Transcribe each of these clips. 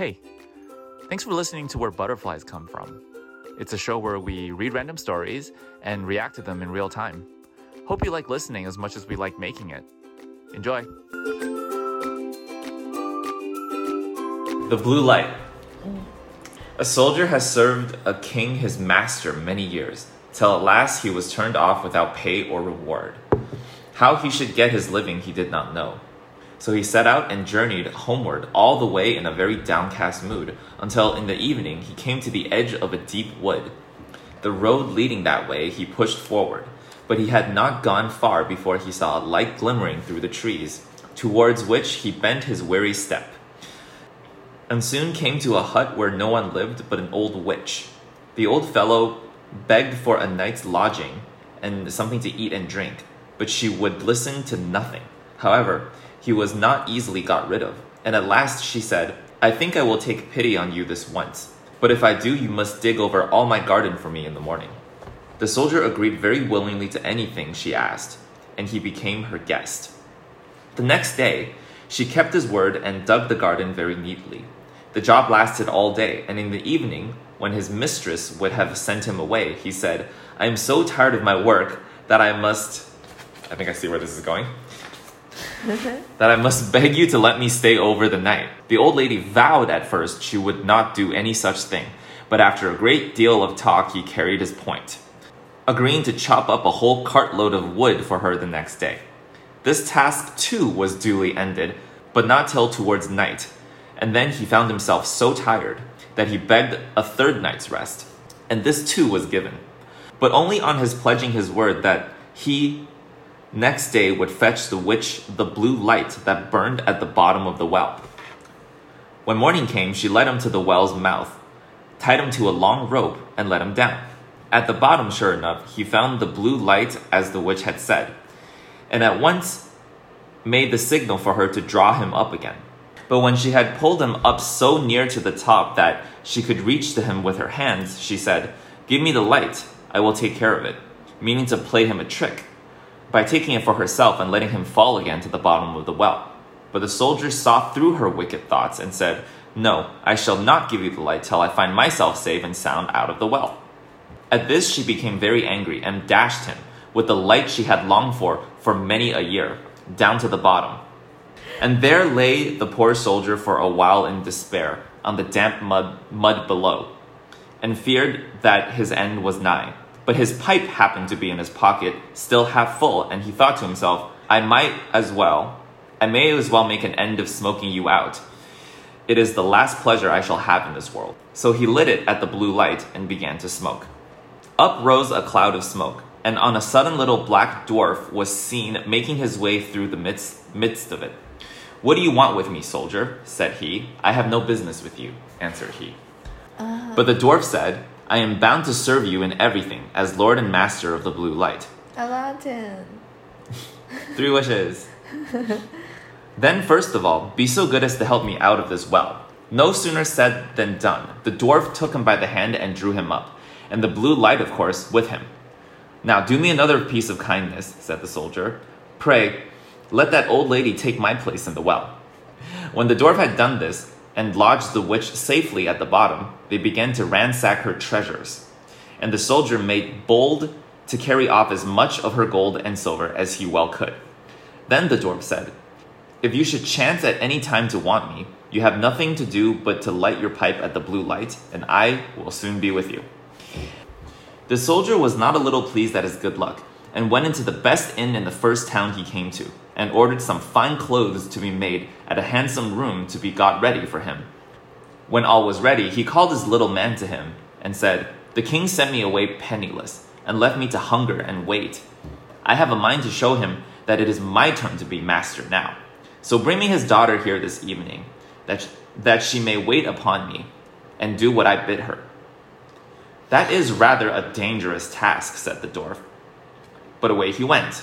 Hey, thanks for listening to Where Butterflies Come From. It's a show where we read random stories and react to them in real time. Hope you like listening as much as we like making it. Enjoy. The Blue Light. A soldier has served a king his master many years, till at last he was turned off without pay or reward. How he should get his living he did not know. So he set out and journeyed homeward all the way in a very downcast mood, until in the evening he came to the edge of a deep wood. The road leading that way he pushed forward, but he had not gone far before he saw a light glimmering through the trees, towards which he bent his weary step and soon came to a hut where no one lived but an old witch. The old fellow begged for a night's lodging and something to eat and drink, but she would listen to nothing. However, he was not easily got rid of, and at last she said, I think I will take pity on you this once, but if I do, you must dig over all my garden for me in the morning. The soldier agreed very willingly to anything she asked, and he became her guest. The next day, she kept his word and dug the garden very neatly. The job lasted all day, and in the evening, when his mistress would have sent him away, he said, I am so tired of my work that I must. I think I see where this is going. Mm-hmm. that I must beg you to let me stay over the night. The old lady vowed at first she would not do any such thing, but after a great deal of talk, he carried his point, agreeing to chop up a whole cartload of wood for her the next day. This task too was duly ended, but not till towards night and then he found himself so tired that he begged a third night's rest, and this too was given, but only on his pledging his word that he next day would fetch the witch the blue light that burned at the bottom of the well. When morning came, she led him to the well's mouth, tied him to a long rope, and let him down. At the bottom, sure enough, he found the blue light as the witch had said, and at once made the signal for her to draw him up again. But when she had pulled him up so near to the top that she could reach to him with her hands, she said, Give me the light, I will take care of it, meaning to play him a trick, by taking it for herself and letting him fall again to the bottom of the well. But the soldier saw through her wicked thoughts and said, No, I shall not give you the light till I find myself safe and sound out of the well. At this she became very angry and dashed him, with the light she had longed for for many a year, down to the bottom and there lay the poor soldier for a while in despair on the damp mud, mud below, and feared that his end was nigh. But his pipe happened to be in his pocket, still half full, and he thought to himself, I might as well, I may as well make an end of smoking you out. It is the last pleasure I shall have in this world. So he lit it at the blue light and began to smoke. Up rose a cloud of smoke, and on a sudden little black dwarf was seen making his way through the midst, midst of it. What do you want with me, soldier? said he. I have no business with you, answered he. Uh, but the dwarf said, I am bound to serve you in everything, as lord and master of the blue light. Aladdin. Three wishes. then, first of all, be so good as to help me out of this well. No sooner said than done. The dwarf took him by the hand and drew him up, and the blue light, of course, with him. Now, do me another piece of kindness, said the soldier. Pray, let that old lady take my place in the well. When the dwarf had done this, and lodged the witch safely at the bottom, they began to ransack her treasures. And the soldier made bold to carry off as much of her gold and silver as he well could. Then the dwarf said, If you should chance at any time to want me, you have nothing to do but to light your pipe at the blue light, and I will soon be with you. The soldier was not a little pleased at his good luck, and went into the best inn in the first town he came to and ordered some fine clothes to be made at a handsome room to be got ready for him. When all was ready, he called his little man to him and said, The king sent me away penniless and left me to hunger and wait. I have a mind to show him that it is my turn to be master now. So bring me his daughter here this evening, that, that she may wait upon me and do what I bid her. That is rather a dangerous task, said the dwarf. But away he went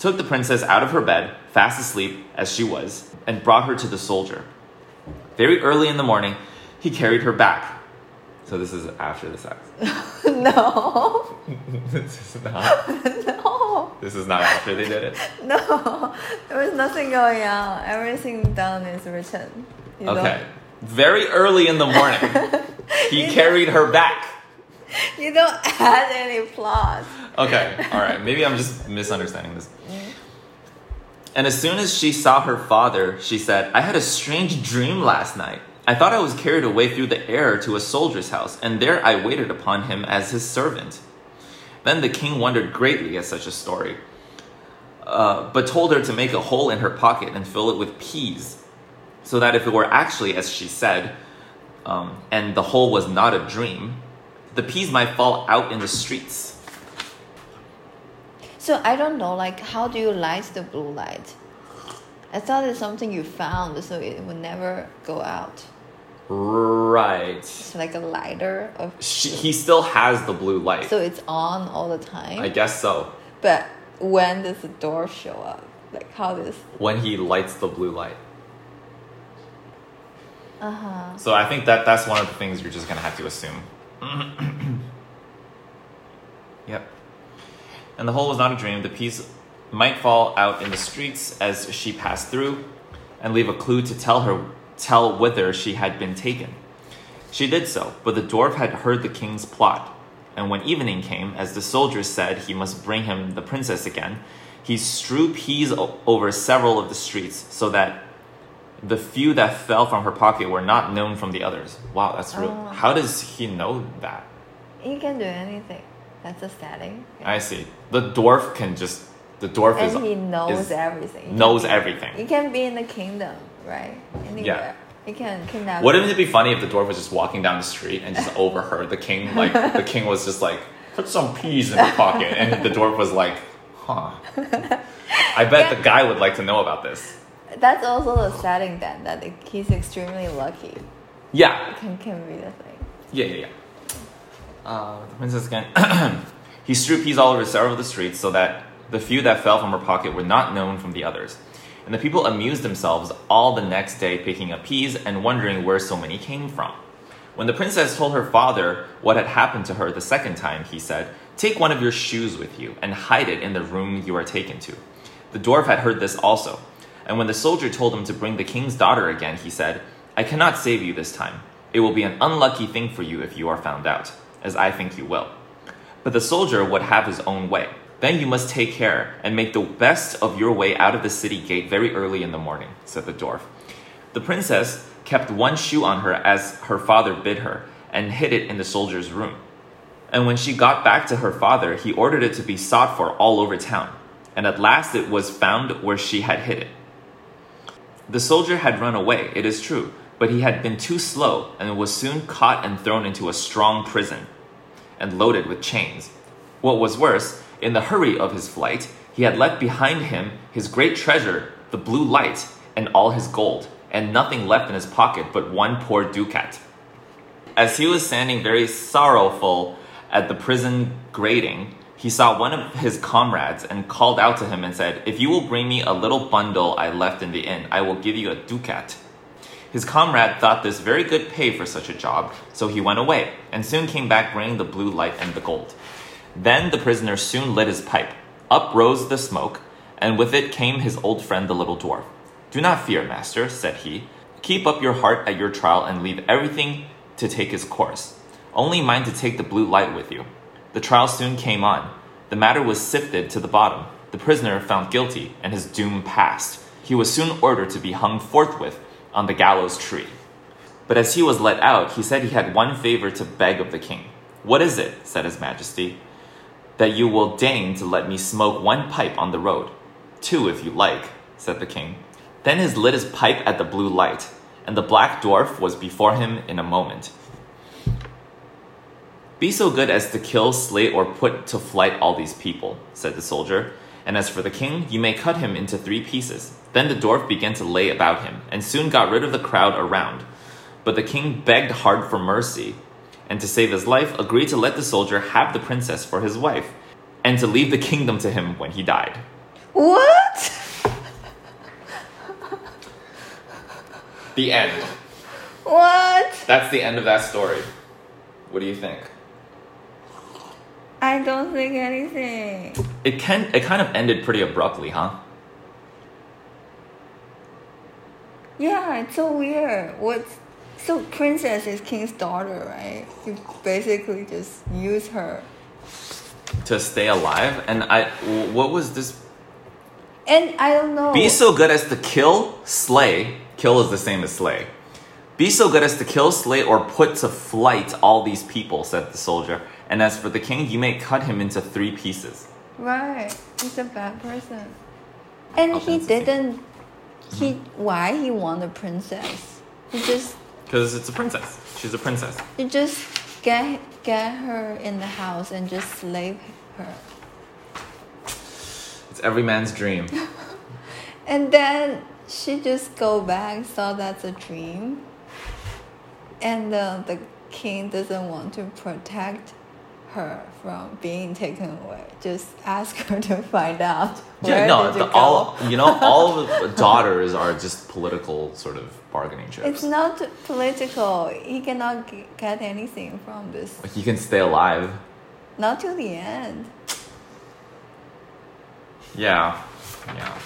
took the princess out of her bed, fast asleep as she was, and brought her to the soldier. Very early in the morning, he carried her back. So this is after the sex. no. this is not. no. This is not after they did it. No, there was nothing going on. Everything done is written. You okay. Very early in the morning, he carried her back. You don't add any plot. Okay, all right. Maybe I'm just misunderstanding this. And as soon as she saw her father, she said, I had a strange dream last night. I thought I was carried away through the air to a soldier's house, and there I waited upon him as his servant. Then the king wondered greatly at such a story, uh, but told her to make a hole in her pocket and fill it with peas, so that if it were actually as she said, um, and the hole was not a dream, the peas might fall out in the streets. So I don't know, like, how do you light the blue light? I thought it's something you found, so it would never go out. Right. It's like a lighter of. She, he still has the blue light. So it's on all the time. I guess so. But when does the door show up? Like how does? When he lights the blue light. Uh huh. So I think that that's one of the things you're just gonna have to assume. yep. And the hole was not a dream. The peas might fall out in the streets as she passed through, and leave a clue to tell her tell whither she had been taken. She did so, but the dwarf had heard the king's plot. And when evening came, as the soldiers said he must bring him the princess again, he strewed peas over several of the streets, so that the few that fell from her pocket were not known from the others. Wow, that's real. Oh. How does he know that? He can do anything. That's a setting. I see. The dwarf can just. The dwarf is. and he knows is- everything. He knows be, everything. He can be in the kingdom, right? Anywhere. He can kidnap. Wouldn't it be funny if the dwarf was just walking down the street and just overheard the king? Like the king was just like, "Put some peas in the pocket," and the dwarf was like, "Huh." I bet the guy would like to know about this. That's also the setting then that he's extremely lucky. Yeah, Can can be the thing. yeah, yeah, yeah. Uh, the princess again. he strewed peas all over several of the streets so that the few that fell from her pocket were not known from the others. And the people amused themselves all the next day picking up peas and wondering where so many came from. When the princess told her father what had happened to her the second time, he said, Take one of your shoes with you and hide it in the room you are taken to. The dwarf had heard this also. And when the soldier told him to bring the king's daughter again, he said, I cannot save you this time. It will be an unlucky thing for you if you are found out, as I think you will. But the soldier would have his own way. Then you must take care and make the best of your way out of the city gate very early in the morning, said the dwarf. The princess kept one shoe on her as her father bid her, and hid it in the soldier's room. And when she got back to her father, he ordered it to be sought for all over town. And at last it was found where she had hid it. The soldier had run away, it is true, but he had been too slow and was soon caught and thrown into a strong prison and loaded with chains. What was worse, in the hurry of his flight, he had left behind him his great treasure, the blue light, and all his gold, and nothing left in his pocket but one poor ducat. As he was standing very sorrowful at the prison grating, he saw one of his comrades and called out to him and said, If you will bring me a little bundle I left in the inn, I will give you a ducat. His comrade thought this very good pay for such a job, so he went away, and soon came back bringing the blue light and the gold. Then the prisoner soon lit his pipe. Up rose the smoke, and with it came his old friend the little dwarf. Do not fear, master, said he. Keep up your heart at your trial and leave everything to take its course. Only mind to take the blue light with you. The trial soon came on. The matter was sifted to the bottom. The prisoner found guilty, and his doom passed. He was soon ordered to be hung forthwith on the gallows tree. But as he was let out, he said he had one favor to beg of the king. What is it? said his majesty. That you will deign to let me smoke one pipe on the road. Two, if you like, said the king. Then he lit his pipe at the blue light, and the black dwarf was before him in a moment. Be so good as to kill, slay, or put to flight all these people, said the soldier. And as for the king, you may cut him into three pieces. Then the dwarf began to lay about him, and soon got rid of the crowd around. But the king begged hard for mercy, and to save his life, agreed to let the soldier have the princess for his wife, and to leave the kingdom to him when he died. What? The end. What? That's the end of that story. What do you think? I don't think anything. It can it kind of ended pretty abruptly, huh? Yeah, it's so weird. What's So princess is king's daughter, right? You basically just use her. To stay alive, and I, what was this? And I don't know. Be so good as to kill, slay. Kill is the same as slay. Be so good as to kill, slay, or put to flight all these people, said the soldier. And as for the king, you may cut him into three pieces. Right. He's a bad person. And he didn't. He why he want a princess? He just Because it's a princess. She's a princess. you just get get her in the house and just slave her. It's every man's dream. And then she just go back, saw that's a dream. And uh, the king doesn't want to protect her from being taken away. Just ask her to find out yeah, no, the, all you know, all of the daughters are just political sort of bargaining chips. It's not political. He cannot get anything from this. He can stay alive. Not till the end. Yeah, yeah.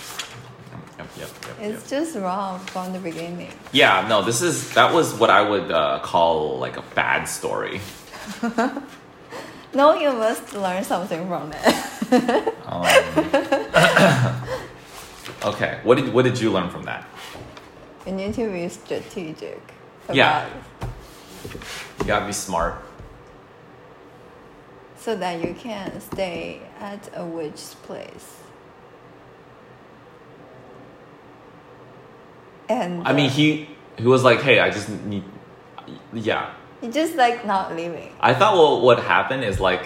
Yep, yep, yep, yep. It's just wrong from the beginning. Yeah, no, this is that was what I would uh, call like a bad story. No, you must learn something from it. Um, okay, what did what did you learn from that? you need to be strategic. Yeah. You gotta be smart. So that you can stay at a witch's place. And I mean, uh, he he was like, hey, I just need, yeah. He just like not leaving. I thought well, what happened is like,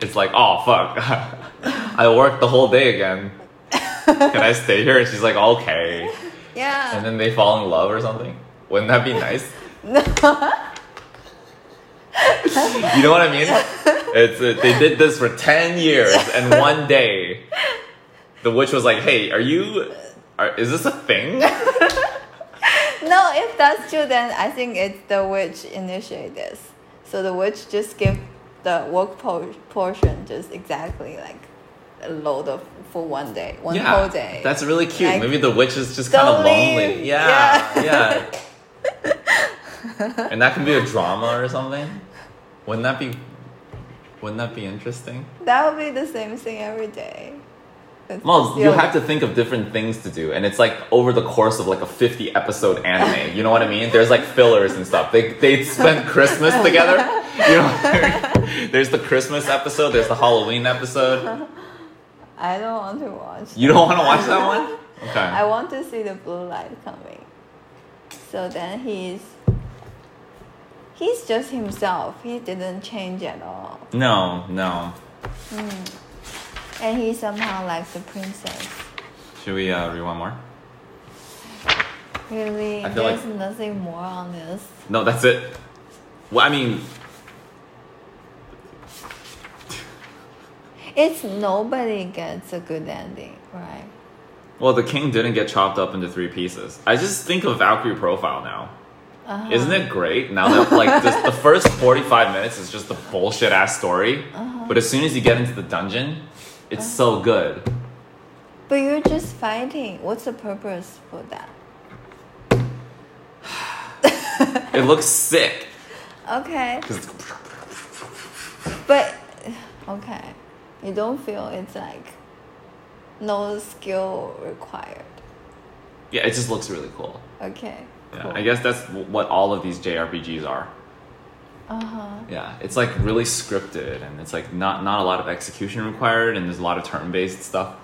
it's like, oh fuck, I worked the whole day again. Can I stay here? And she's like, okay. Yeah. And then they fall in love or something. Wouldn't that be nice? you know what I mean? It's uh, they did this for ten years, and one day, the witch was like, "Hey, are you? Are, is this a thing?" No, if that's true, then I think it's the witch initiate this. So the witch just give the work po- portion just exactly like a load of for one day, one whole day. That's really cute. Like, Maybe the witch is just kind of lonely. leave. Yeah, yeah. and that can be a drama or something. Wouldn't that be? Wouldn't that be interesting? that would be the same thing every day. It's Well, you have to think of different things to do, and it's like over the course of like a fifty episode anime. You know what I mean? There's like fillers and stuff. They they spend Christmas together. You know, there's the Christmas episode. There's the Halloween episode. I don't want to watch. You don't want to watch that one? Okay. I want to see the blue light coming. So then he's he's just himself. He didn't change at all. No, no. Hmm. And he somehow likes the princess. Should we uh, read one more? Really, I feel there's like- nothing more on this. No, that's it. Well, I mean, It's nobody gets a good ending, right? well, the king didn't get chopped up into three pieces. I just think of Valkyrie profile now. Uh-huh. Isn't it great now that like this, the first 45 minutes is just a bullshit ass story, Uh-huh. but as soon as you get into the dungeon, it's so good. But you're just fighting. What's the purpose for that? It looks sick. Okay, 'Cause it's- but okay, you don't feel it's like no skill required. yeah, it just looks really cool. Okay. Yeah, cool. I guess that's w- what all of these JRPGs are. Uh huh. Yeah, it's like really scripted and it's like not not a lot of execution required and there's a lot of turn-based stuff.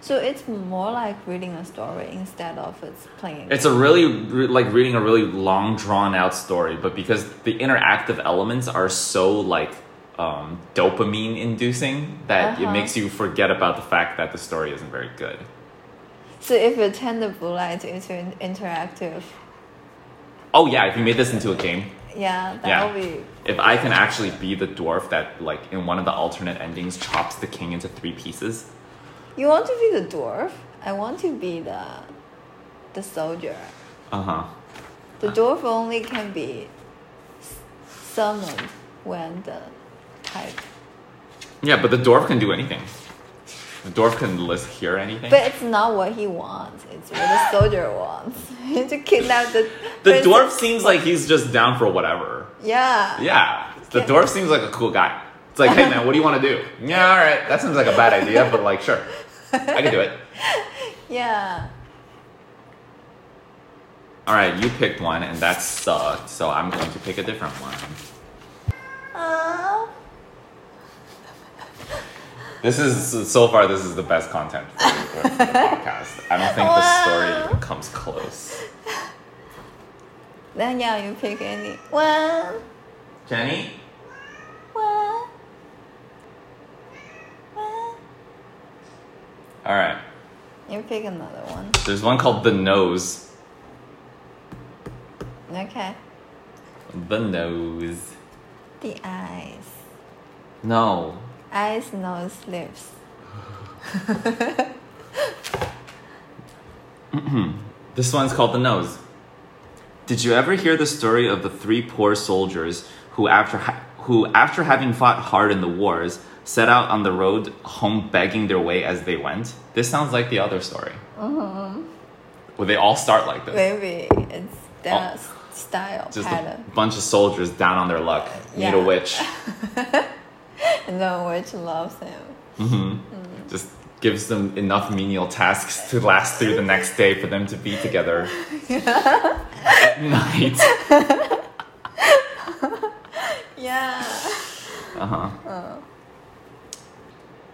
So it's more like reading a story instead of it's playing. It's a really re- like reading a really long drawn out story, but because the interactive elements are so like um, dopamine inducing that it Uh-huh. makes you forget about the fact that the story isn't very good. so if you turn the blue light into an interactive, Oh yeah, if you made this into a game, yeah, Yeah. be. if I can actually be the dwarf that like in one of the alternate endings chops the king into three pieces. You want to be the dwarf? I want to be the, the soldier. Uh huh. The dwarf only can be summoned when the type. Yeah, but the dwarf can do anything. The dwarf couldn't list, hear anything. But it's not what he wants. It's what the soldier wants. to kidnap the. the princess. dwarf seems like he's just down for whatever. Yeah. Yeah, the dwarf seems like a cool guy. It's like, hey man, what do you want to do? Yeah, all right, that seems like a bad idea, but like, sure, I can do it. Yeah. All right, you picked one, and that sucked. So I'm going to pick a different one. Oh. This is so far. This is the best content for, for the podcast. I don't think the Wow. story comes close. Then yeah, you pick any one. Jenny, One. One. all right. You pick another one. There's one called the nose. Okay. The nose. The eyes. No. Eyes, nose, lips. This one's called The Nose. Did you ever hear the story of the three poor soldiers who, after, ha- who, after having fought hard in the wars, set out on the road home begging their way as they went? This sounds like the other story. Mm-hmm. Well, they all start like this. Maybe it's that s- style Just a bunch of soldiers down on their luck. Meet a witch. And the witch loves him. hmm Just gives them enough menial tasks to last through the next day for them to be together at night. Yeah. Uh-huh.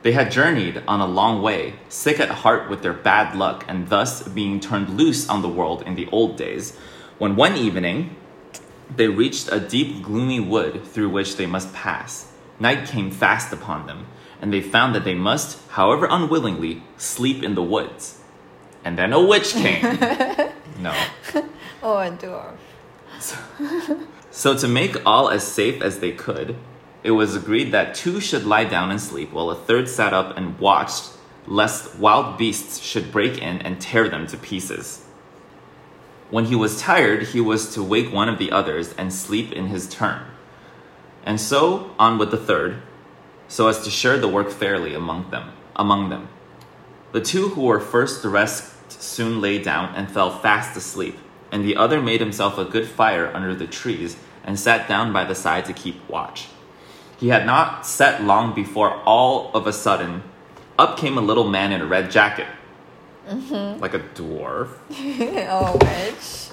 They had journeyed on a long way, sick at heart with their bad luck, and thus being turned loose on the world in the old days, when one evening they reached a deep, gloomy wood through which they must pass. Night came fast upon them, and they found that they must, however unwillingly, sleep in the woods. And then a witch came. no. Oh, a dwarf. So, to make all as safe as they could, it was agreed that two should lie down and sleep, while a third sat up and watched, lest wild beasts should break in and tear them to pieces. When he was tired, he was to wake one of the others and sleep in his turn. And so on with the third, so as to share the work fairly among them. Among them, the two who were first to rest soon lay down and fell fast asleep, and the other made himself a good fire under the trees and sat down by the side to keep watch. He had not sat long before all of a sudden up came a little man in a red jacket. Mm-hmm. Like a dwarf. oh, witch.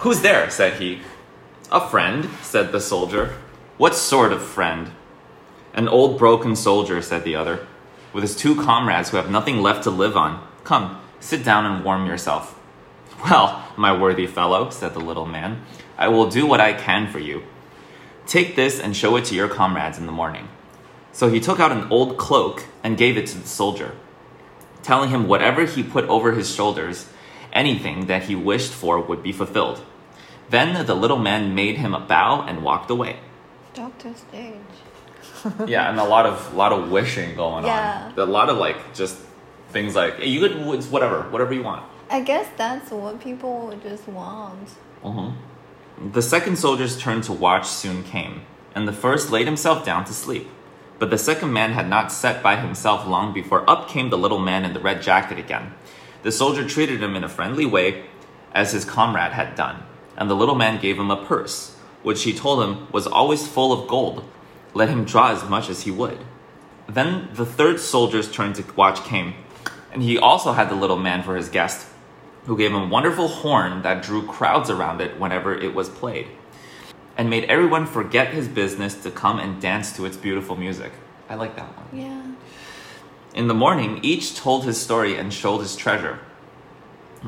Who's there? said he. A friend, said the soldier. What sort of friend? An old broken soldier, said the other, with his two comrades who have nothing left to live on. Come, sit down and warm yourself. Well, my worthy fellow, said the little man, I will do what I can for you. Take this and show it to your comrades in the morning. So he took out an old cloak and gave it to the soldier, telling him whatever he put over his shoulders, anything that he wished for would be fulfilled. Then the little man made him a bow and walked away. Doctor Strange. yeah, and a lot of lot of wishing going Yeah. on. A lot of like just things like you could it's whatever, whatever you want. I guess that's what people just want. Mhm. The second soldier's turn to watch soon came, and the first laid himself down to sleep. But the second man had not sat by himself long before up came the little man in the red jacket again. The soldier treated him in a friendly way, as his comrade had done, and the little man gave him a purse, which he told him was always full of gold. Let him draw as much as he would. Then the third soldier's turn to watch came, and he also had the little man for his guest, who gave him a wonderful horn that drew crowds around it whenever it was played, and made everyone forget his business to come and dance to its beautiful music. I like that one. Yeah. In the morning, each told his story and showed his treasure.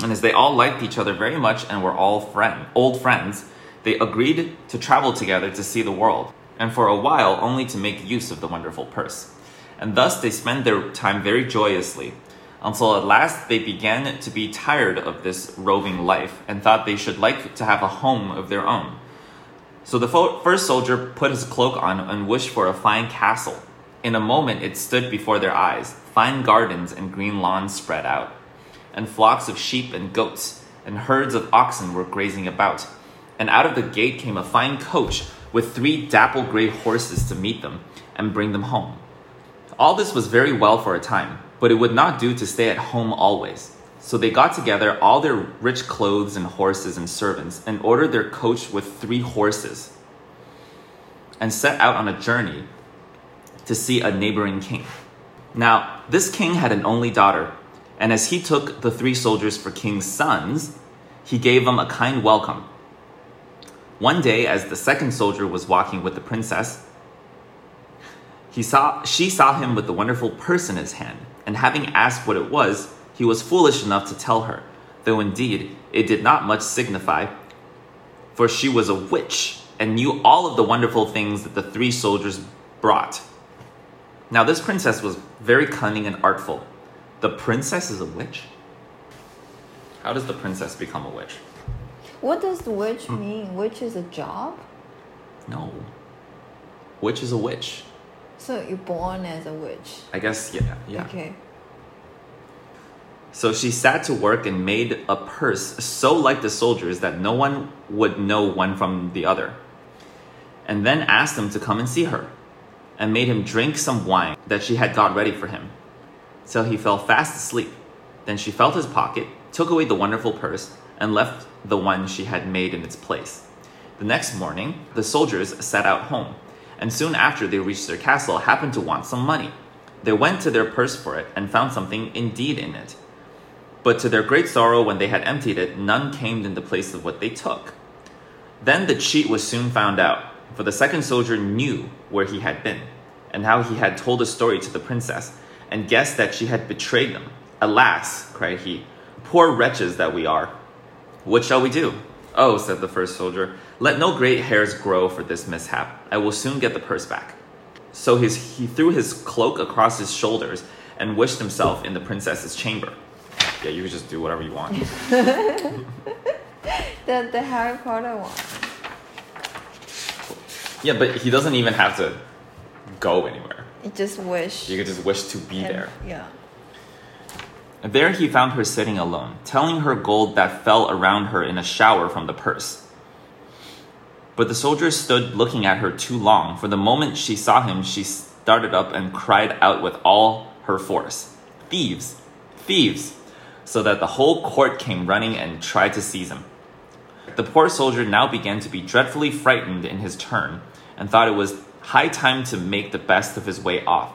And as they all liked each other very much and were all friend, old friends, they agreed to travel together to see the world, and for a while only to make use of the wonderful purse. And thus they spent their time very joyously, until at last they began to be tired of this roving life and thought they should like to have a home of their own. So the fo- first soldier put his cloak on and wished for a fine castle. In a moment it stood before their eyes, fine gardens and green lawns spread out, and flocks of sheep and goats, and herds of oxen were grazing about. And out of the gate came a fine coach with three dapple gray horses to meet them and bring them home. All this was very well for a time, but it would not do to stay at home always. So they got together all their rich clothes and horses and servants and ordered their coach with three horses and set out on a journey to see a neighboring king. Now, this king had an only daughter, and as he took the three soldiers for king's sons, he gave them a kind welcome. One day, as the second soldier was walking with the princess, he saw, she saw him with the wonderful purse in his hand, and having asked what it was, he was foolish enough to tell her, though indeed it did not much signify, for she was a witch and knew all of the wonderful things that the three soldiers brought. Now, this princess was very cunning and artful. The princess is a witch? How does the princess become a witch? What does the witch hmm. mean? Witch is a job? No. Witch is a witch. So you're born as a witch. I guess, yeah. yeah. Okay. So she sat to work and made a purse so like the soldiers that no one would know one from the other. And then asked him to come and see her, and made him drink some wine that she had got ready for him. So he fell fast asleep. Then she felt his pocket, took away the wonderful purse, and left the one she had made in its place. The next morning, the soldiers set out home, and soon after they reached their castle, happened to want some money. They went to their purse for it and found something indeed in it. But to their great sorrow, when they had emptied it, none came in the place of what they took. Then the cheat was soon found out, for the second soldier knew where he had been, and how he had told a story to the princess, and guessed that she had betrayed them. Alas, cried he, poor wretches that we are! What shall we do? Oh, said the first soldier, let no great hairs grow for this mishap. I will soon get the purse back. So his, he threw his cloak across his shoulders and wished himself in the princess's chamber. Yeah, you could just do whatever you want. The, the Harry Potter one. yeah, but he doesn't even have to go anywhere. You just wish. You could just wish to be and- there. Yeah. There he found her sitting alone, telling her gold that fell around her in a shower from the purse. But the soldier stood looking at her too long, for the moment she saw him, she started up and cried out with all her force Thieves! Thieves! So that the whole court came running and tried to seize him. The poor soldier now began to be dreadfully frightened in his turn, and thought it was high time to make the best of his way off.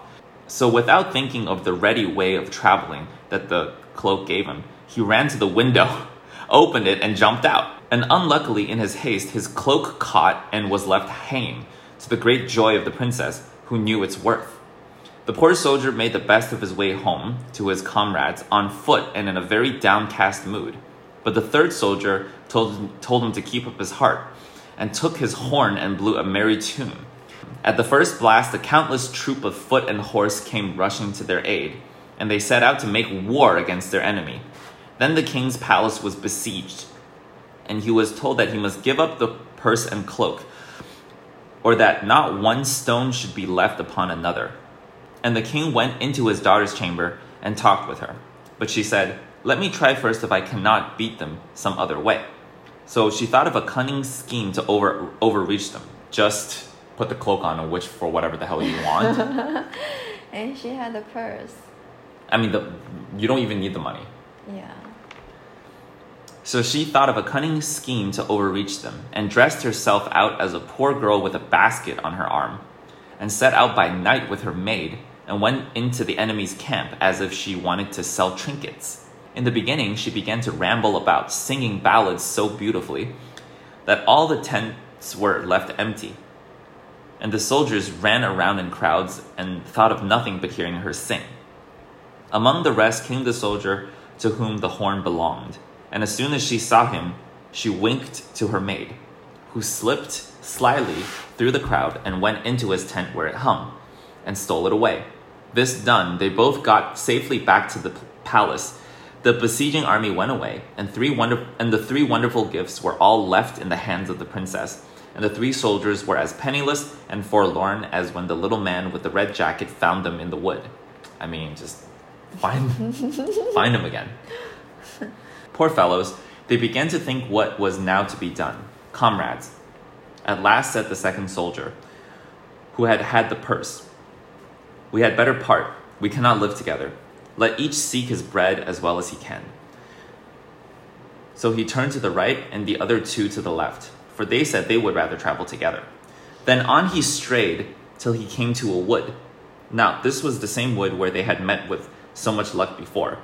So, without thinking of the ready way of traveling that the cloak gave him, he ran to the window, opened it, and jumped out. And unluckily, in his haste, his cloak caught and was left hanging, to the great joy of the princess, who knew its worth. The poor soldier made the best of his way home to his comrades on foot and in a very downcast mood. But the third soldier told, told him to keep up his heart, and took his horn and blew a merry tune. At the first blast, a countless troop of foot and horse came rushing to their aid, and they set out to make war against their enemy. Then the king's palace was besieged, and he was told that he must give up the purse and cloak, or that not one stone should be left upon another. And the king went into his daughter's chamber and talked with her. But she said, Let me try first if I cannot beat them some other way. So she thought of a cunning scheme to over overreach them. Just put the cloak on and wish for whatever the hell you want. And she had the purse. I mean, the, you don't even need the money. Yeah. So she thought of a cunning scheme to overreach them, and dressed herself out as a poor girl with a basket on her arm, and set out by night with her maid, and went into the enemy's camp as if she wanted to sell trinkets. In the beginning, she began to ramble about, singing ballads so beautifully that all the tents were left empty. And the soldiers ran around in crowds and thought of nothing but hearing her sing. Among the rest came the soldier to whom the horn belonged, and as soon as she saw him, she winked to her maid, who slipped slyly through the crowd and went into his tent where it hung, and stole it away. This done, they both got safely back to the palace. The besieging army went away, and three wonder- and the three wonderful gifts were all left in the hands of the princess. And the three soldiers were as penniless and forlorn as when the little man with the red jacket found them in the wood. I mean, just find find them again. Poor fellows, they began to think what was now to be done. Comrades, at last said the second soldier, who had had the purse, We had better part. We cannot live together. Let each seek his bread as well as he can. So he turned to the right and the other two to the left, for they said they would rather travel together. Then on he strayed till he came to a wood. Now, this was the same wood where they had met with so much luck before.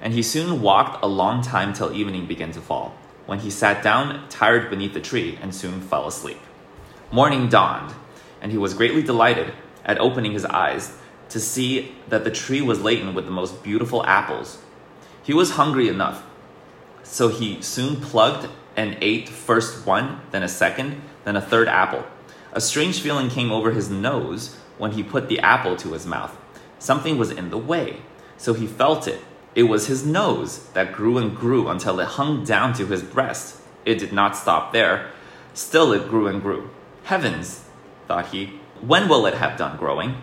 And he soon walked a long time till evening began to fall, when he sat down, tired beneath the tree, and soon fell asleep. Morning dawned, and he was greatly delighted at opening his eyes to see that the tree was laden with the most beautiful apples. He was hungry enough, so he soon plucked and ate first one, then a second, then a third apple. A strange feeling came over his nose when he put the apple to his mouth. Something was in the way, so he felt it. It was his nose that grew and grew until it hung down to his breast. It did not stop there. Still, it grew and grew. Heavens, thought he, when will it have done growing?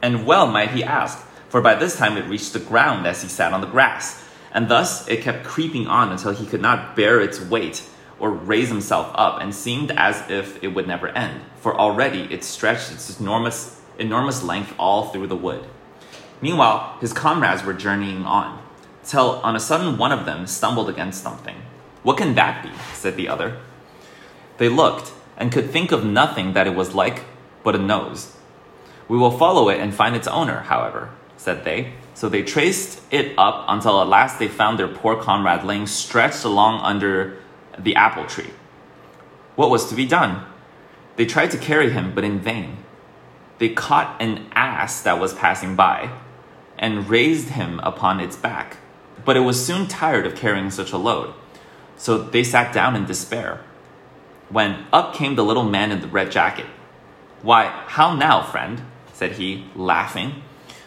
And well might he ask, for by this time it reached the ground as he sat on the grass, and thus it kept creeping on until he could not bear its weight or raise himself up, and seemed as if it would never end, for already it stretched its enormous, enormous length all through the wood. Meanwhile, his comrades were journeying on, till on a sudden one of them stumbled against something. What can that be? said the other. They looked, and could think of nothing that it was like but a nose. We will follow it and find its owner, however, said they. So they traced it up until at last they found their poor comrade laying stretched along under the apple tree. What was to be done? They tried to carry him, but in vain. They caught an ass that was passing by and raised him upon its back. But it was soon tired of carrying such a load. So they sat down in despair. When up came the little man in the red jacket. Why, how now, friend? said he, laughing.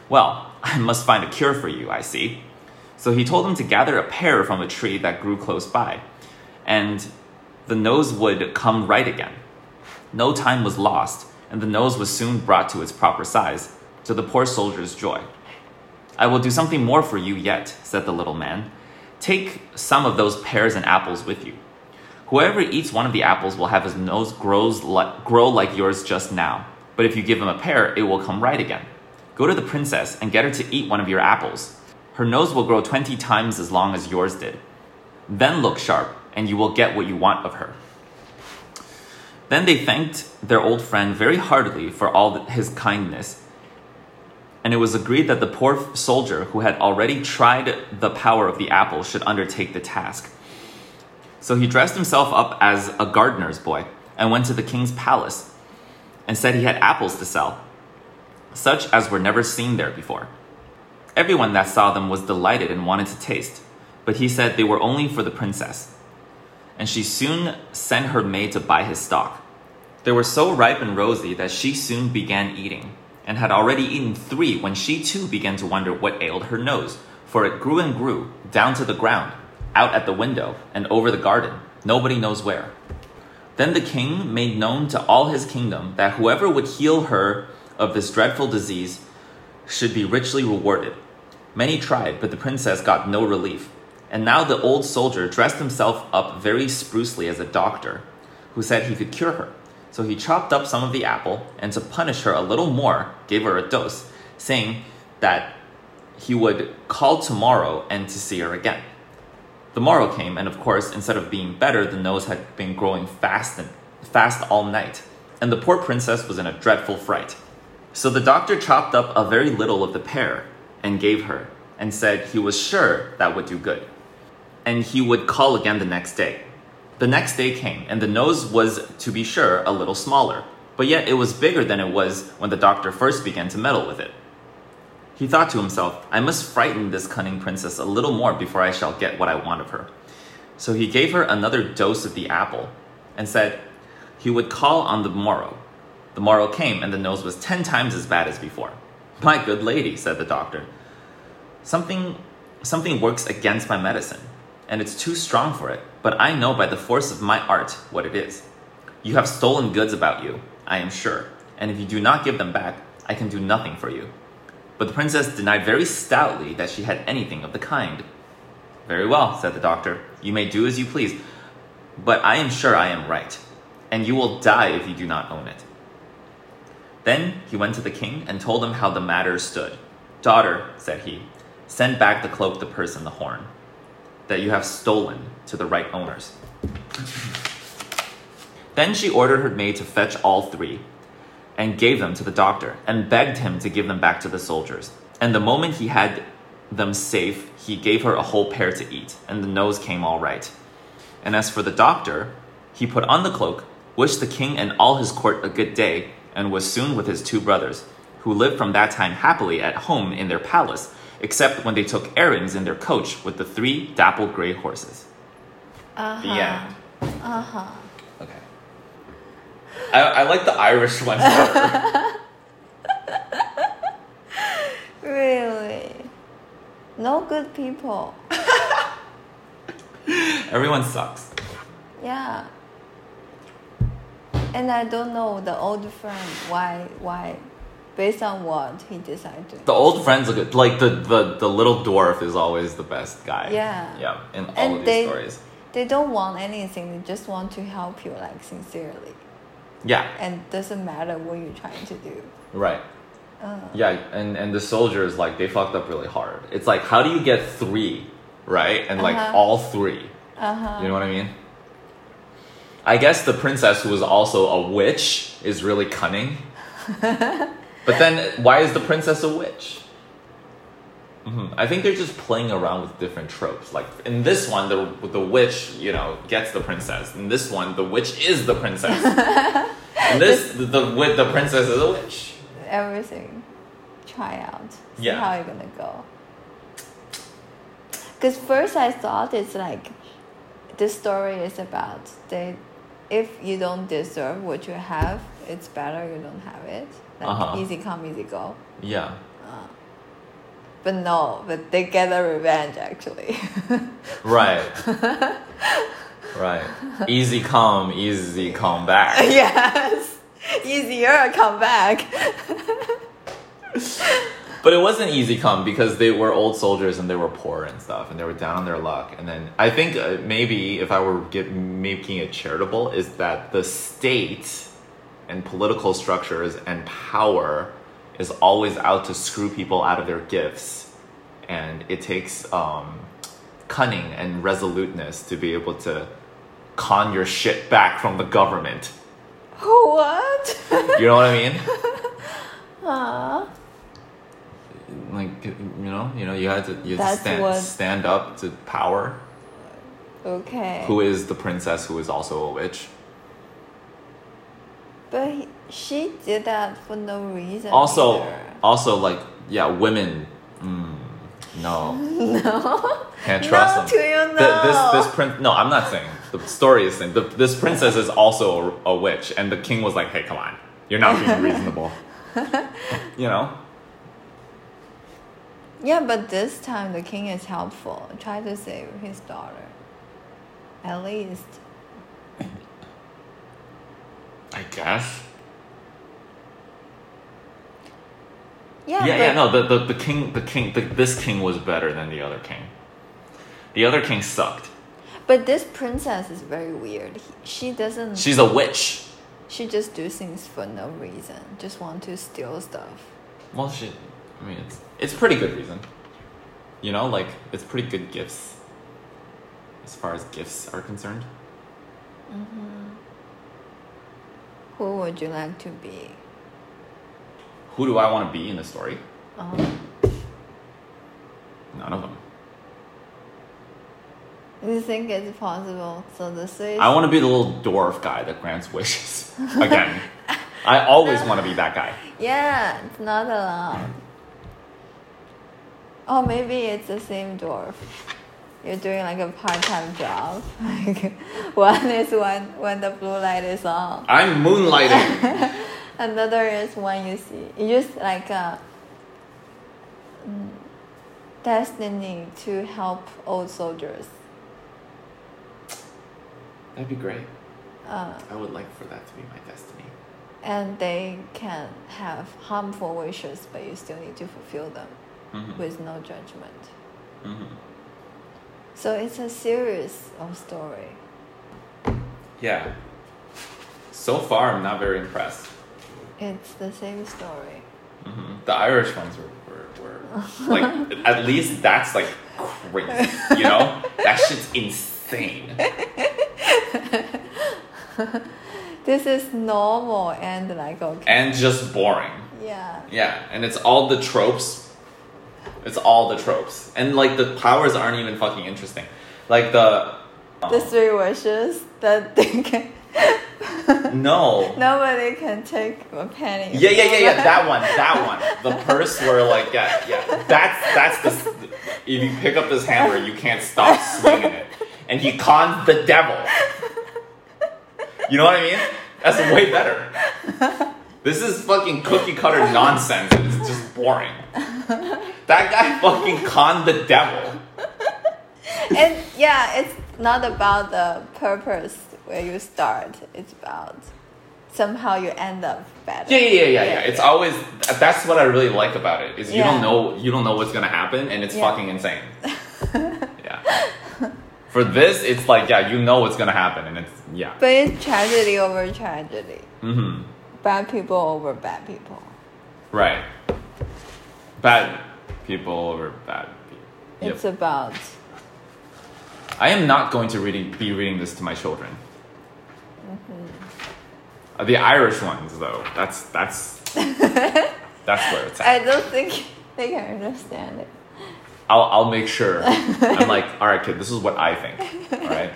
Well, I must find a cure for you, I see. So he told him to gather a pear from a tree that grew close by, and the nose would come right again. No time was lost, and the nose was soon brought to its proper size, to the poor soldier's joy. I will do something more for you yet, said the little man. Take some of those pears and apples with you. Whoever eats one of the apples will have his nose grows li- grow like yours just now. But if you give him a pear, it will come right again. Go to the princess and get her to eat one of your apples. Her nose will grow 20 times as long as yours did. Then look sharp, and you will get what you want of her. Then they thanked their old friend very heartily for all his kindness. And it was agreed that the poor soldier who had already tried the power of the apple should undertake the task. So he dressed himself up as a gardener's boy and went to the king's palace and said he had apples to sell, such as were never seen there before. Everyone that saw them was delighted and wanted to taste, but he said they were only for the princess. And she soon sent her maid to buy his stock. They were so ripe and rosy that she soon began eating, and had already eaten three when she too began to wonder what ailed her nose, for it grew and grew down to the ground out at the window, and over the garden, nobody knows where. Then the king made known to all his kingdom that whoever would heal her of this dreadful disease should be richly rewarded. Many tried, but the princess got no relief. And now the old soldier dressed himself up very sprucely as a doctor, who said he could cure her. So he chopped up some of the apple, and to punish her a little more, gave her a dose, saying that he would call tomorrow and to see her again. The morrow came, and of course, instead of being better, the nose had been growing fast and fast all night, and the poor princess was in a dreadful fright. So the doctor chopped up a very little of the pear and gave her, and said he was sure that would do good. And he would call again the next day. The next day came, and the nose was, to be sure, a little smaller, but yet it was bigger than it was when the doctor first began to meddle with it. He thought to himself, I must frighten this cunning princess a little more before I shall get what I want of her. So he gave her another dose of the apple and said he would call on the morrow. The morrow came, and the nose was ten times as bad as before. My good lady, said the doctor, something, something works against my medicine, and it's too strong for it, but I know by the force of my art what it is. You have stolen goods about you, I am sure, and if you do not give them back, I can do nothing for you. But the princess denied very stoutly that she had anything of the kind. Very well, said the doctor. You may do as you please, but I am sure I am right, and you will die if you do not own it. Then he went to the king and told him how the matter stood. Daughter, said he, send back the cloak, the purse, and the horn that you have stolen to the right owners. then she ordered her maid to fetch all three and gave them to the doctor and begged him to give them back to the soldiers. And the moment he had them safe, he gave her a whole pear to eat, and the nose came all right. And as for the doctor, he put on the cloak, wished the king and all his court a good day, and was soon with his two brothers, who lived from that time happily at home in their palace, except when they took errands in their coach with the three dappled gray horses. Uh The end. Uh huh. Okay. I, I like the Irish one better. Really? No good people. Everyone sucks. Yeah. And I don't know the old friend why why based on what he decided to The old friends look good. Like the, the, the little dwarf is always the best guy. Yeah. Yeah, in all And of these they- stories. they don't want anything, they just want to help you like sincerely. Yeah, And doesn't matter what you're trying to do. right. Uh, Yeah, and, and the soldiers, like, they fucked up really hard. It's like, how do you get three, right? And, like, Uh-huh. all three. uh-huh. You know what I mean? I guess the princess, who is also a witch, is really cunning. but then, why is the princess a witch? Mhm. I think they're just playing around with different tropes. Like in this one, the the witch, you know, gets the princess. In this one, the witch is the princess. in this, the the, wi- the princess is a witch. Everything. Try out. See Yeah. how you're gonna go. Because first I thought it's like this story is about they if you don't deserve what you have, it's better you don't have it. Like Uh-huh. easy come, easy go. Yeah. But no, but they get a revenge actually. Right. right. Easy come, easy come back. yes. Easier come back. But it wasn't easy come because they were old soldiers and they were poor and stuff, and they were down on their luck. And then I think uh, maybe if I were get, making it charitable, is that the state and political structures and power is always out to screw people out of their gifts, and it takes um, cunning and resoluteness to be able to con your shit back from the government. what? You know what I mean? Aw. Like you know you know you had to you had to stand, what- stand up to power okay. who is the princess who is also a witch But he, she did that for no reason. also either. also like yeah women mm, no no. can't trust no, them to you Th- this no. this prin- no i'm not saying the story is saying the, this princess is also a, a witch and the king was like hey come on you're not being reasonable you know Yeah, but this time the king is helpful. Try to save his daughter. At least. i guess Yeah, yeah, yeah, no, the, the, the king, the king, the, this king was better than the other king. The other king sucked. but this princess is very weird. He, she doesn't. She's a witch. she just do things for no reason. Just want to steal stuff. Well, she, I mean, it's it's pretty good reason. You know, like it's pretty good gifts. As far as gifts are concerned, Who would you like to be? who do I want to be in the story? Um, None of them. you think it's possible? So the Swiss. I want to be the little dwarf guy that grants wishes. Again, I always want to be that guy. Yeah, it's not allowed. Oh, maybe it's the same dwarf. You're doing like a part-time job. Like one is when when the blue light is on. I'm moonlighting. Another is when you see you just like a mm, destiny to help old soldiers. That'd be great. Uh, I would like for that to be my destiny. and they can have harmful wishes, but you still need to fulfill them Mhm. with no judgment. Mhm. So it's a series of story. Yeah. So far, I'm not very impressed. It's the same story. Mhm. The Irish ones were, were, were like at least that's like crazy. You know, that shit's insane. This is normal and like okay. and just boring. Yeah. Yeah, and it's all the tropes. It's all the tropes, and like the powers aren't even fucking interesting. Like the um, The three wishes that they can. no. Nobody can take a penny. Yeah, yeah, yeah, yeah. That one, that one. The purse where like, yeah, yeah. That's that's the. If you pick up this hammer, you can't stop swinging it, and he cons the devil. You know what I mean? That's way better. This is fucking cookie cutter nonsense. It's just boring. That guy fucking conned the devil. and yeah, it's not about the purpose where you start. It's about somehow you end up better. Yeah, yeah, yeah, yeah, yeah. It's always that's what I really like about it is you Yeah. don't know you don't know what's gonna happen and it's Yeah. fucking insane. yeah. For this, it's like yeah, you know what's gonna happen and it's yeah. But it's tragedy over tragedy. Mm-hmm. Bad people over bad people. Right. Bad people over bad people. Yep. It's about I am not going to reading, be reading this to my children. Mm-hmm. Uh, the Irish ones, though, that's that's that's where it's at. I don't think they can understand it. I'll I'll make sure. I'm like, all right, kid, this is what I think. All right.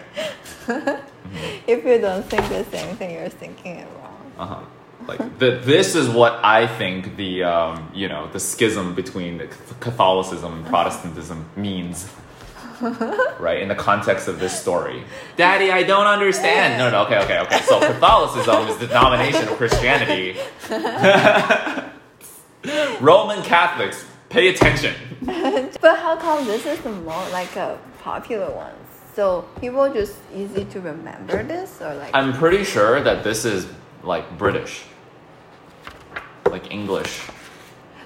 If you don't think the same thing, you're thinking it wrong. Uh huh. Like the, this is what I think the um, you know the schism between the Catholicism and Protestantism means. right in the context of this story, Daddy, I don't understand. No, no, okay, okay, okay. So Catholicism is the denomination of Christianity. Roman Catholics, pay attention. But how come this is the more like a popular one? So people just easy to remember this or like I'm pretty sure that this is like British, like English.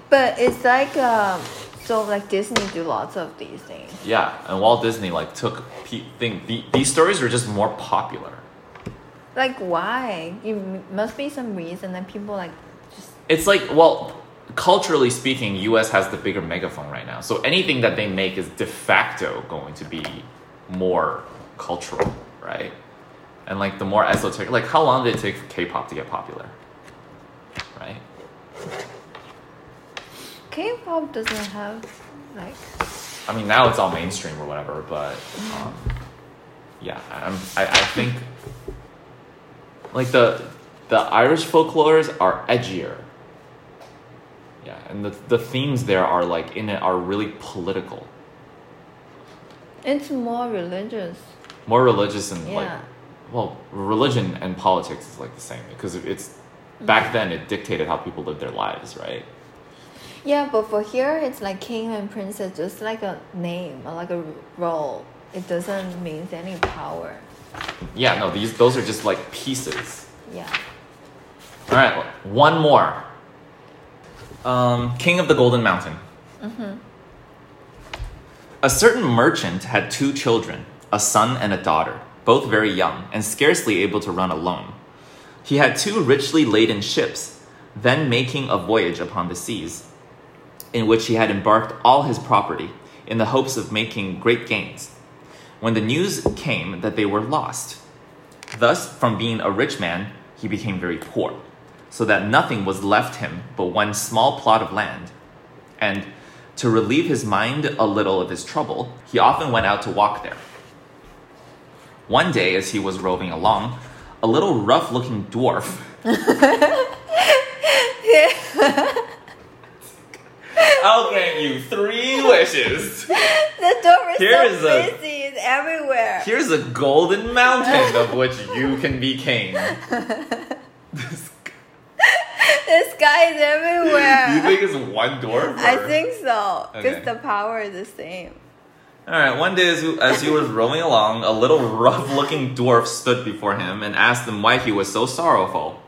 But it's like um so like Disney do lots of these things. Yeah, and Walt Disney like took pe- thing. The, these stories are just more popular. Like why? It m- must be some reason that people like just It's like well, culturally speaking, U.S. has the bigger megaphone right now. So anything that they make is de facto going to be more cultural, right? And like the more esoteric, like how long did it take for K-pop to get popular, right? K-pop doesn't have like I mean, now it's all mainstream or whatever, but um, yeah, I'm, I, I think like the the Irish folklores are edgier. Yeah, and the the themes there are like in it are really political, it's more religious. more religious and like well, religion and politics is like the same because it's back then it dictated how people lived their lives, right? Yeah, but for here it's like king and princess, just like a name or like a role. It doesn't mean any power. Yeah, no, these those are just like pieces. Yeah. All right, one more. Um, King of the Golden Mountain. A certain merchant had two children, a son and a daughter, both very young and scarcely able to run alone. He had two richly laden ships, then making a voyage upon the seas, in which he had embarked all his property, in the hopes of making great gains. When the news came that they were lost, Thus, from being a rich man, he became very poor, so that nothing was left him but one small plot of land. And to relieve his mind a little of his trouble, he often went out to walk there. One day, as he was roving along, a little rough looking dwarf. I'll grant you three wishes. The door is Here's so a- busy, it's everywhere. Here's a golden mountain of which you can be king. This The sky is everywhere. you think it's one dwarf? I think so. Because Okay. the power is the same. All right. One day, as as he was roaming along, a little rough-looking dwarf stood before him and asked him why he was so sorrowful,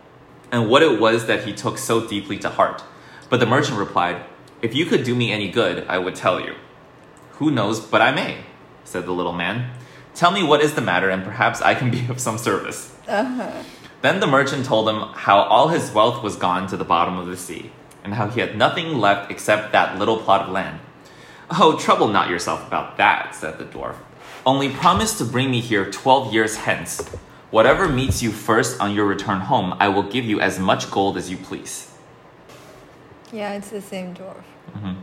and what it was that he took so deeply to heart. But the merchant replied, "If you could do me any good, I would tell you." "Who knows, but I may," said the little man. "Tell me what is the matter, and perhaps I can be of some service." Uh-huh. Then the merchant told him how all his wealth was gone to the bottom of the sea, and how he had nothing left except that little plot of land. Oh, trouble not yourself about that, said the dwarf. Only promise to bring me here twelve years hence. Whatever meets you first on your return home, I will give you as much gold as you please. Yeah, it's the same dwarf. Mm-hmm.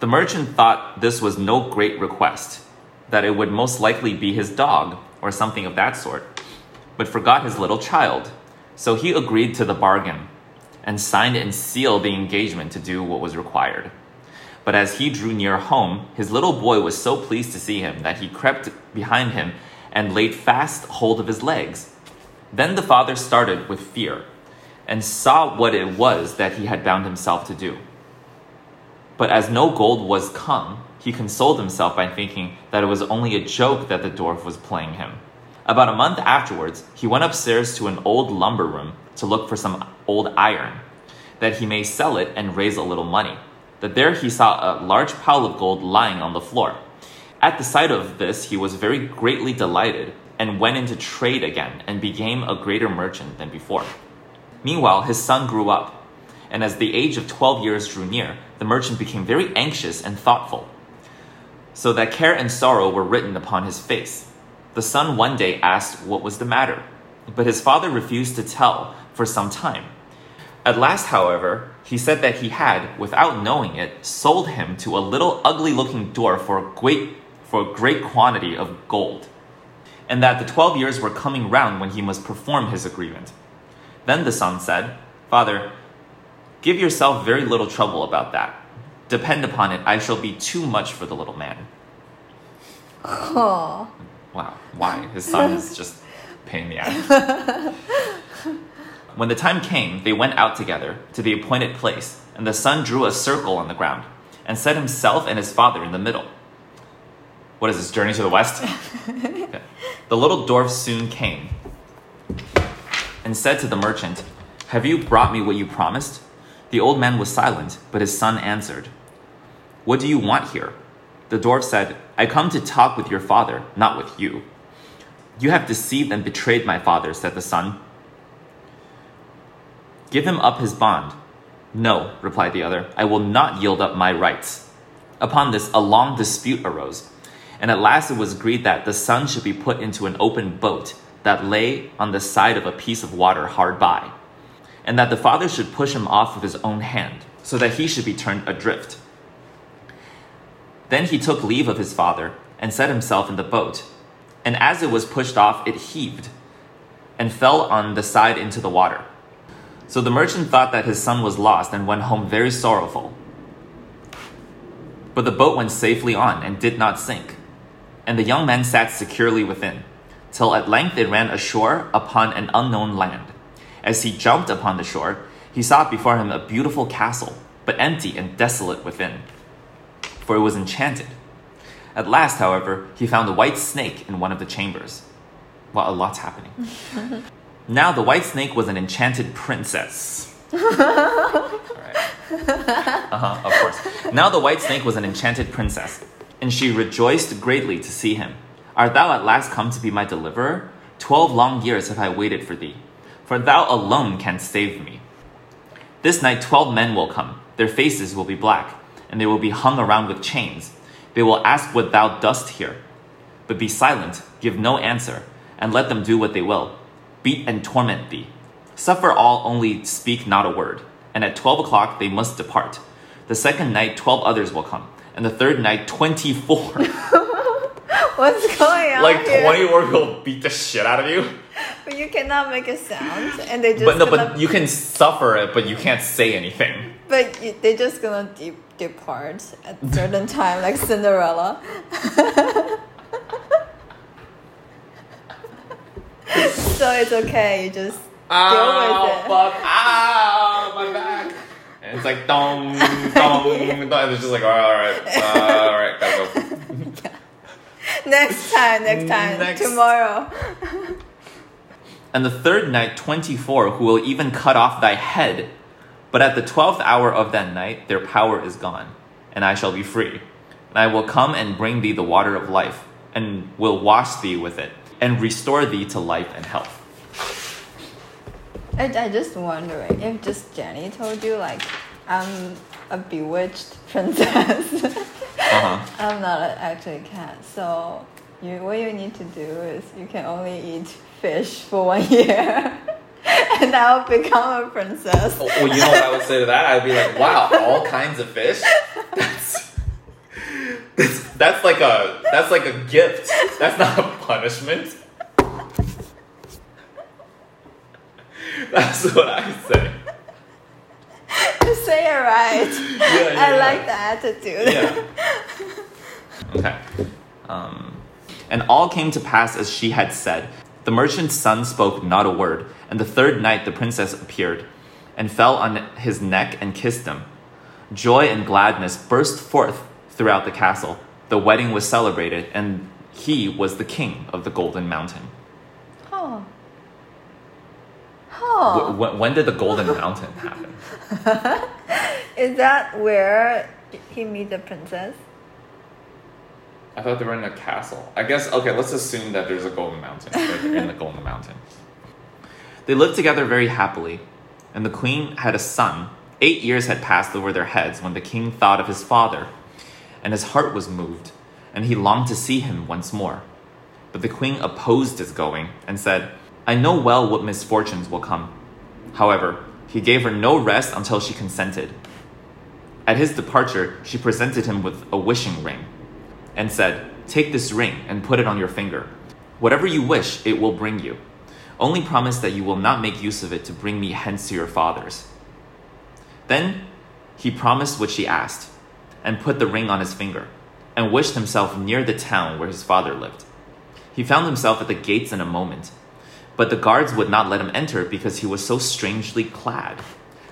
The merchant thought this was no great request, that it would most likely be his dog or something of that sort, but forgot his little child. So he agreed to the bargain and signed and sealed the engagement to do what was required. But as he drew near home, his little boy was so pleased to see him that he crept behind him and laid fast hold of his legs. Then the father started with fear and saw what it was that he had bound himself to do. But as no gold was come, he consoled himself by thinking that it was only a joke that the dwarf was playing him. About a month afterwards, he went upstairs to an old lumber room to look for some old iron, that he may sell it and raise a little money. That there he saw a large pile of gold lying on the floor. At the sight of this, he was very greatly delighted and went into trade again and became a greater merchant than before. Meanwhile, his son grew up, and as the age of 12 years drew near, the merchant became very anxious and thoughtful, so that care and sorrow were written upon his face. The son one day asked what was the matter, but his father refused to tell for some time. At last, however, he said that he had, without knowing it, sold him to a little ugly looking dwarf for a great, for a great quantity of gold, and that the twelve years were coming round when he must perform his agreement. Then the son said, Father, give yourself very little trouble about that. Depend upon it, I shall be too much for the little man. Oh, Wow, why? His son is just paying the ass. when the time came, they went out together to the appointed place, and the son drew a circle on the ground and set himself and his father in the middle. What is this, Journey to the West? Okay. The little dwarf soon came and said to the merchant, Have you brought me what you promised? The old man was silent, but his son answered, What do you want here? The dwarf said, I come to talk with your father, not with you. You have deceived and betrayed my father, said the son. Give him up his bond. No, replied the other, I will not yield up my rights. Upon this, a long dispute arose, and at last it was agreed that the son should be put into an open boat that lay on the side of a piece of water hard by, and that the father should push him off with his own hand, so that he should be turned adrift. Then he took leave of his father and set himself in the boat. And as it was pushed off, it heaved and fell on the side into the water. So the merchant thought that his son was lost and went home very sorrowful. But the boat went safely on and did not sink. And the young man sat securely within, till at length they ran ashore upon an unknown land. As he jumped upon the shore, he saw before him a beautiful castle, but empty and desolate within for it was enchanted. At last, however, he found a white snake in one of the chambers. Well, a lot's happening. now, the white snake was an enchanted princess. Uh-huh, of course. Now, the white snake was an enchanted princess, and she rejoiced greatly to see him. Art thou at last come to be my deliverer? Twelve long years have I waited for thee, for thou alone canst save me. This night, twelve men will come. Their faces will be black and they will be hung around with chains. They will ask what thou dost here. But be silent, give no answer, and let them do what they will. Beat and torment thee. Suffer all, only speak not a word. And at twelve o'clock they must depart. The second night, twelve others will come, and the third night, twenty-four. what's going on like here? twenty-four will beat the shit out of you. But you cannot make a sound, and they just But no, but you can suffer it, but you can't say anything. but you, they're just gonna de- depart at certain time, like Cinderella. so it's okay. You just Ow, deal with it. fuck, ow, my back. And it's like, dong, dong, dong. And it's just like, all right, all right, uh, all right, gotta go. Next time, next time, Next. tomorrow. And the third night, 24, who will even cut off thy head. But at the twelfth hour of that night, their power is gone, and I shall be free. And I will come and bring thee the water of life, and will wash thee with it, and restore thee to life and health. I, I just wondering if just Jenny told you like I'm a bewitched princess. Uh-huh. I'm not a, actually a cat, so you what you need to do is you can only eat fish for one year, and I'll become a princess. Oh, Well, you know what I would say to that? I'd be like, wow, all kinds of fish. That's that's, that's like a that's like a gift. That's not a punishment. That's what I say. You say it right. Yeah, yeah, I yeah. like the attitude. Yeah. Okay. Um, and all came to pass as she had said. The merchant's son spoke not a word, and the third night the princess appeared, and fell on his neck and kissed him. Joy and gladness burst forth throughout the castle. The wedding was celebrated, and he was the king of the Golden Mountain. Oh. Oh. Wh- wh- when did the Golden Mountain happen? Is that where he meet the princess? I thought they were in a castle. I guess okay. Let's assume that there's a golden mountain. that they're in the golden mountain. They lived together very happily, and the queen had a son. Eight years had passed over their heads when the king thought of his father, and his heart was moved, and he longed to see him once more. But the queen opposed his going and said, "I know well what misfortunes will come." However, he gave her no rest until she consented. At his departure, she presented him with a wishing ring and said, Take this ring and put it on your finger. Whatever you wish, it will bring you. Only promise that you will not make use of it to bring me hence to your fathers. Then he promised what she asked, and put the ring on his finger, and wished himself near the town where his father lived. He found himself at the gates in a moment, but the guards would not let him enter because he was so strangely clad.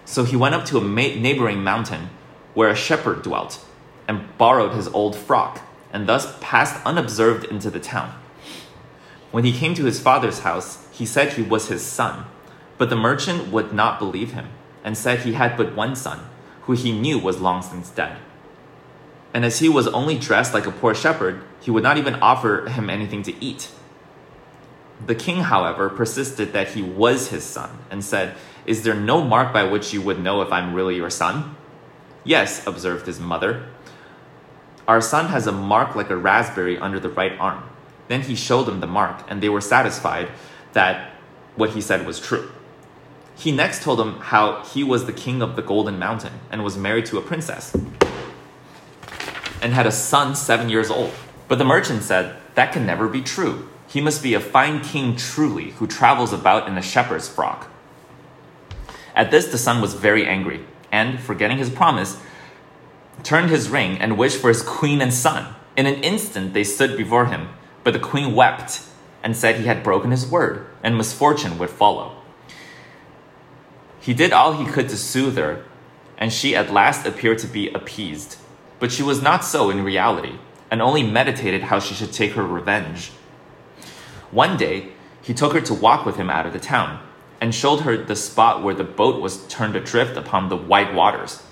So he went up to a neighboring mountain where a shepherd dwelt, and borrowed his old frock, and thus passed unobserved into the town. When he came to his father's house, he said he was his son, but the merchant would not believe him, and said he had but one son, who he knew was long since dead. And as he was only dressed like a poor shepherd, he would not even offer him anything to eat. The king, however, persisted that he was his son, and said, Is there no mark by which you would know if I'm really your son? Yes, observed his mother. Our son has a mark like a raspberry under the right arm. Then he showed them the mark, and they were satisfied that what he said was true. He next told them how he was the king of the Golden Mountain and was married to a princess and had a son seven years old. But the merchant said, That can never be true. He must be a fine king truly, who travels about in a shepherd's frock. At this, the son was very angry, and, forgetting his promise, turned his ring and wished for his queen and son. In an instant, they stood before him, but the queen wept and said he had broken his word, and misfortune would follow. He did all he could to soothe her, and she at last appeared to be appeased. But she was not so in reality, and only meditated how she should take her revenge. One day, he took her to walk with him out of the town, and showed her the spot where the boat was turned adrift upon the wide waters.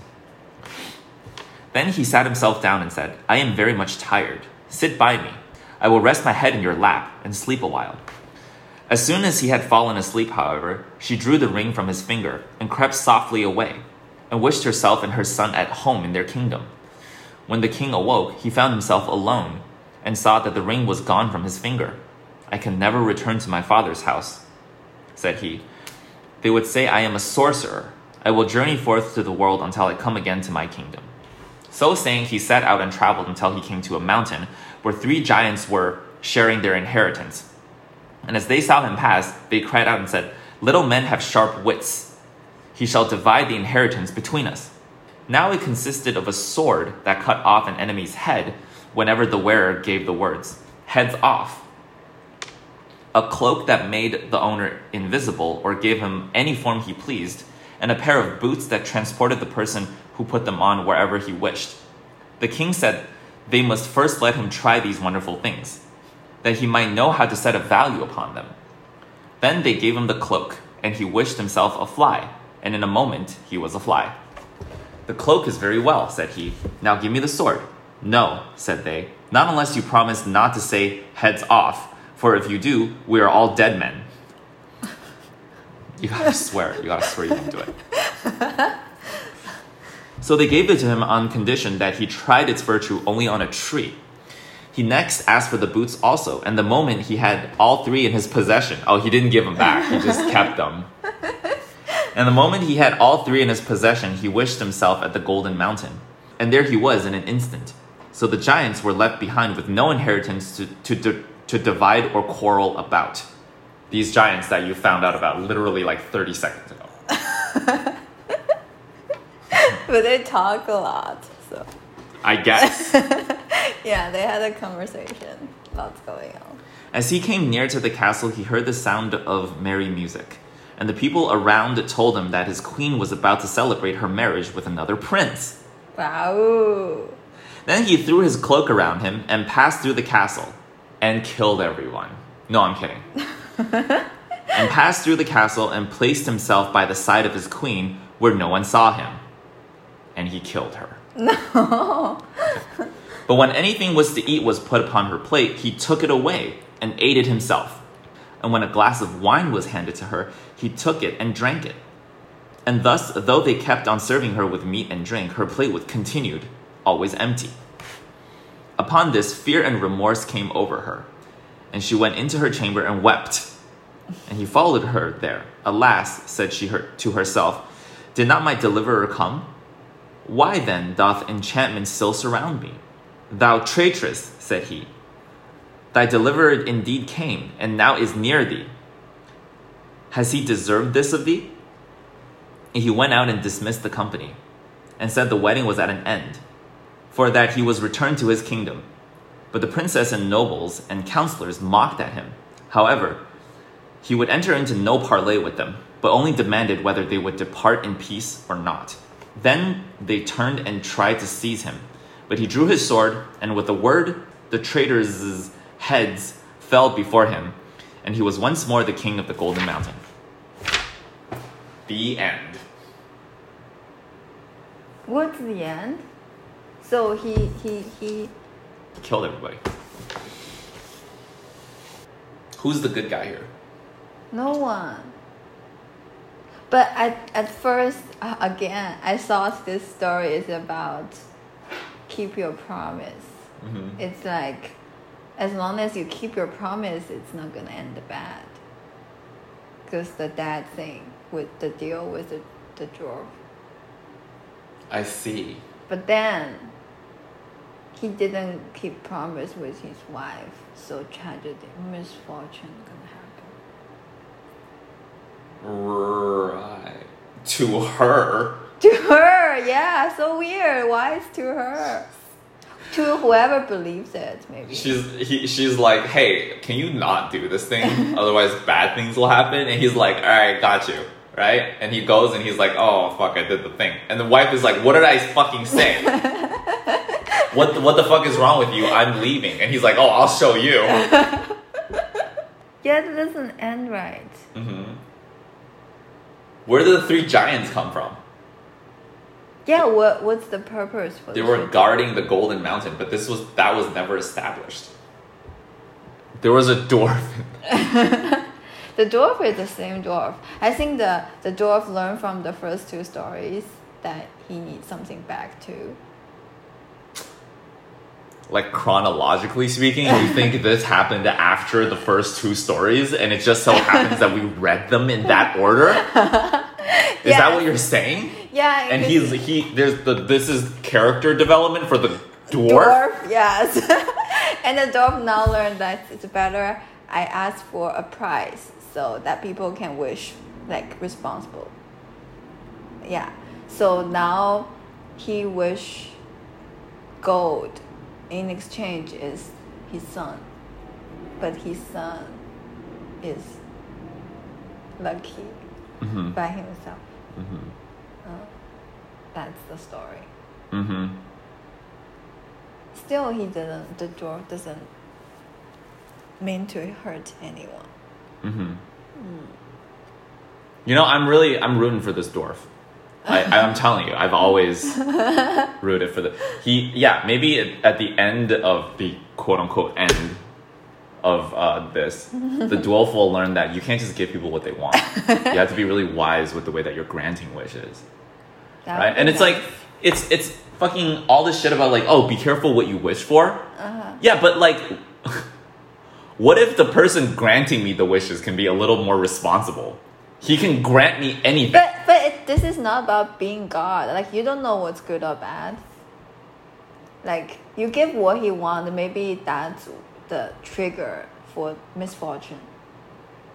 Then he sat himself down and said, I am very much tired. Sit by me. I will rest my head in your lap and sleep a while. As soon as he had fallen asleep, however, she drew the ring from his finger and crept softly away, and wished herself and her son at home in their kingdom. When the king awoke, he found himself alone, and saw that the ring was gone from his finger. I can never return to my father's house, said he. They would say I am a sorcerer. I will journey forth to the world until I come again to my kingdom. So saying, he set out and traveled until he came to a mountain where three giants were sharing their inheritance. And as they saw him pass, they cried out and said, Little men have sharp wits. He shall divide the inheritance between us. Now it consisted of a sword that cut off an enemy's head whenever the wearer gave the words, Heads off. A cloak that made the owner invisible or gave him any form he pleased, and a pair of boots that transported the person who put them on wherever he wished. The king said they must first let him try these wonderful things, that he might know how to set a value upon them. Then they gave him the cloak, and he wished himself a fly, and in a moment he was a fly. The cloak is very well, said he. Now give me the sword. No, said they, not unless you promise not to say heads off, for if you do, we are all dead men. You gotta swear. You gotta swear you won't do it. So they gave it to him on condition that he tried its virtue only on a tree. He next asked for the boots also, and the moment he had all three in his possession, oh, he didn't give them back, he just kept them. And the moment he had all three in his possession, he wished himself at the Golden Mountain. And there he was in an instant. So the giants were left behind with no inheritance to, to, to, to divide or quarrel about. These giants that you found out about literally like 30 seconds ago. but they talk a lot, so I guess. yeah, they had a conversation. Lots going on. As he came near to the castle, he heard the sound of merry music. And the people around told him that his queen was about to celebrate her marriage with another prince. Wow. Then he threw his cloak around him and passed through the castle and killed everyone. No, I'm kidding. and passed through the castle and placed himself by the side of his queen where no one saw him. And he killed her. No. But when anything was to eat was put upon her plate, he took it away and ate it himself. And when a glass of wine was handed to her, he took it and drank it. And thus, though they kept on serving her with meat and drink, her plate was continued, always empty. Upon this, fear and remorse came over her, and she went into her chamber and wept. And he followed her there. Alas, said she to herself, did not my deliverer come? Why then doth enchantment still surround me? Thou traitress, said he, thy deliverer indeed came, and now is near thee. Has he deserved this of thee? And he went out and dismissed the company, and said the wedding was at an end, for that he was returned to his kingdom. But the princess and nobles and counselors mocked at him. However, he would enter into no parley with them, but only demanded whether they would depart in peace or not. Then they turned and tried to seize him. But he drew his sword, and with a word, the traitors' heads fell before him, and he was once more the king of the Golden Mountain. The end. What's the end? So he he he. He killed everybody. Who's the good guy here? No one. But at at first, uh, again, I thought this story is about keep your promise. Mm-hmm. It's like, as long as you keep your promise, it's not gonna end bad. Because the dad thing with the deal with the the dwarf. I see. But then he didn't keep promise with his wife, so tragedy, misfortune gonna happen. Right. To her. To her, yeah, so weird. Why is to her? To whoever believes it, maybe. She's he, she's like, hey, can you not do this thing? Otherwise, bad things will happen. And he's like, all right, got you, right? And he goes and he's like, oh fuck, I did the thing. And the wife is like, what did I fucking say? what the, what the fuck is wrong with you? I'm leaving. And he's like, oh, I'll show you. yeah, that doesn't end right. hmm Where did the three giants come from? Yeah, what what's the purpose for They were shooting? guarding the Golden Mountain, but this was that was never established. There was a dwarf. The dwarf is the same dwarf. I think the the dwarf learned from the first two stories that he needs something back too. Like chronologically speaking, you think this happened after the first two stories, and it just so happens that we read them in that order. Is that what you're saying? Yeah, And he's he there's the this is character development for the dwarf. dwarf, yes. and the dwarf now learned that it's better I ask for a prize so that people can wish like responsible. Yeah. So now he wish gold in exchange is his son. But his son is lucky Mm-hmm. by himself. Mm-hmm. Uh, that's the story. Mm-hmm. Still, he didn't. The dwarf doesn't mean to hurt anyone. Mm-hmm. You know, I'm really I'm rooting for this dwarf. I, I'm telling you, I've always rooted for the he. Yeah, maybe at, at the end of the quote unquote end of uh, this, the dwarf will learn that you can't just give people what they want. you have to be really wise with the way that you're granting wishes, That right? And it's like it's it's fucking all this shit about like oh be careful what you wish for. Uh-huh. Yeah, but like. What if the person granting me the wishes can be a little more responsible? He can grant me anything. But but this is not about being God. Like you don't know what's good or bad. Like you give what he wants, maybe that's the trigger for misfortune.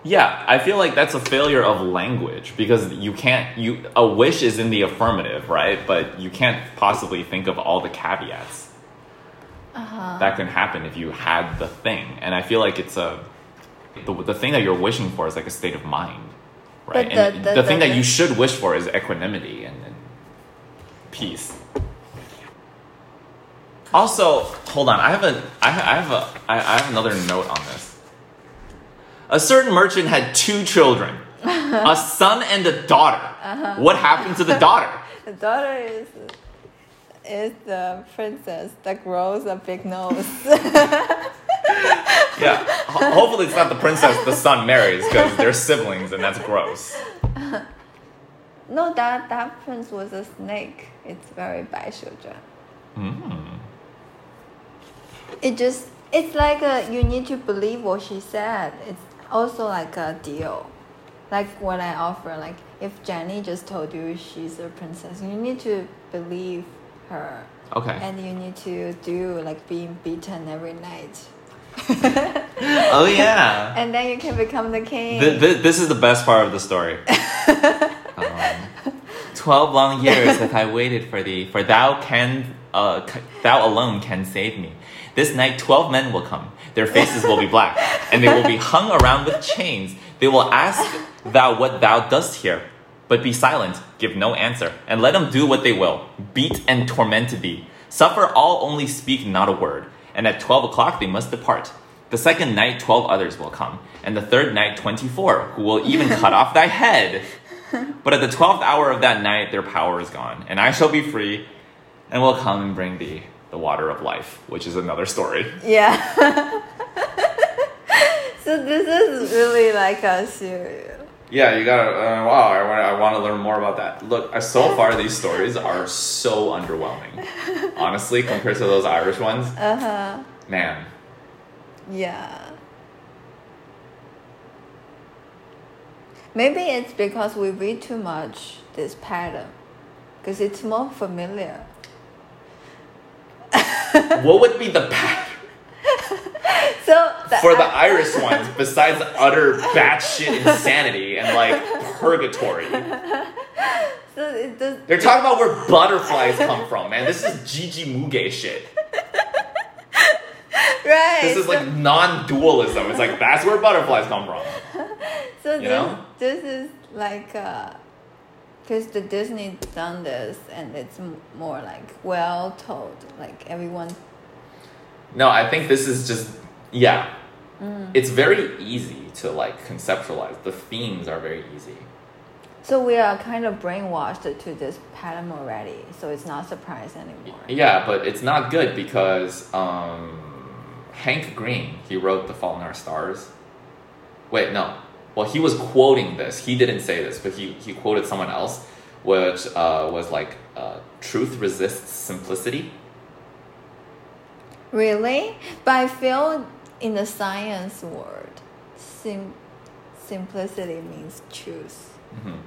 Yeah, I feel like that's a failure of language because you can't you a wish is in the affirmative, right? But you can't possibly think of all the caveats Uh-huh. that can happen if you had the thing. And I feel like it's a the, the thing that you're wishing for is like a state of mind, right? But and the- the, the- thing the- that you should wish for is equanimity and, and peace. Also, hold on. I have a I I have a I I have another note on this. A certain merchant had two children, a son and a daughter. Uh-huh. What happened to the daughter? The daughter is is the princess that grows a big nose. yeah. Ho- hopefully, it's not the princess the son marries because they're siblings and that's gross. No, that that prince was a snake. It's very bad children. Mm. It just it's like a, you need to believe what she said. It's also like a deal, like what I offer. Like if Jenny just told you she's a princess, you need to believe her. Okay. And you need to do like being beaten every night Oh yeah. and then you can become the king. Th- th- this is the best part of the story. um, Twelve long years have I waited for thee, for thou can, uh, thou alone can save me. This night, twelve men will come. Their faces will be black, and they will be hung around with chains. They will ask thou what thou dost here, but be silent, give no answer, and let them do what they will. Beat and torment thee. Suffer all, only speak not a word. And at twelve o'clock they must depart. The second night, twelve others will come, and the third night, twenty-four, who will even cut off thy head. But at the twelfth hour of that night, their power is gone, and I shall be free, and will come and bring thee the water of life, which is another story. yeah. so this is really like a serious. Yeah, you gotta. Uh, wow, I want. I want to learn more about that. Look, uh, so far these stories are so underwhelming. Honestly, compared to those Irish ones, Uh huh. man. Yeah. Maybe it's because we read too much this pattern, because it's more familiar. What would be the pattern So the for the I- Irish ones besides utter batshit insanity and like purgatory? so it does. They're talking about where butterflies come from, man. This is Gigi Muge shit. Right. This is so, like non-dualism. It's like that's where butterflies come from. so you this, know? this is like uh, because the Disney done this and it's m- more like well told. Like everyone. No, I think this is just yeah. It's very easy to like conceptualize. The themes are very easy. So we are kind of brainwashed to this pattern already. So it's not surprise anymore. Yeah, but it's not good because um, Hank Green he wrote *The Fault in Our Stars*. Wait, no. Well, he was quoting this. He didn't say this, but he he quoted someone else, which uh, was like, uh, "Truth resists simplicity." Really? But I feel in the science world, sim- simplicity means truth. Mhm.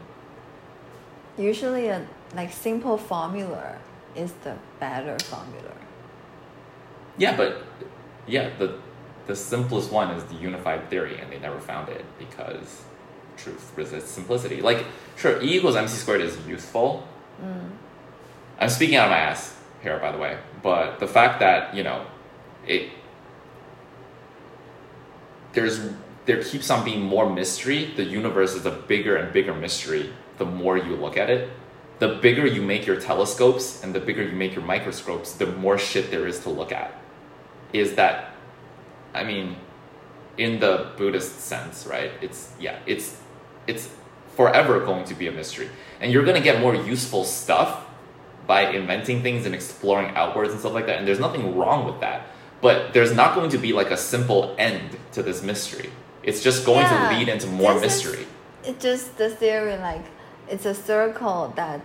Usually, a like simple formula is the better formula. Yeah, but yeah, the the simplest one is the unified theory, and they never found it because truth resists simplicity. Like, sure, E equals mc squared is useful. I'm speaking out of my ass here, by the way, but the fact that you know, it there's there keeps on being more mystery. The universe is a bigger and bigger mystery. The more you look at it, the bigger you make your telescopes and the bigger you make your microscopes, the more shit there is to look at. Is that, I mean, in the Buddhist sense, right? It's yeah, it's it's forever going to be a mystery, and you're gonna get more useful stuff by inventing things and exploring outwards and stuff like that. And there's nothing wrong with that. But there's not going to be like a simple end to this mystery. It's just going Yeah, to lead into more is- mystery. It's just the theory, like it's a circle that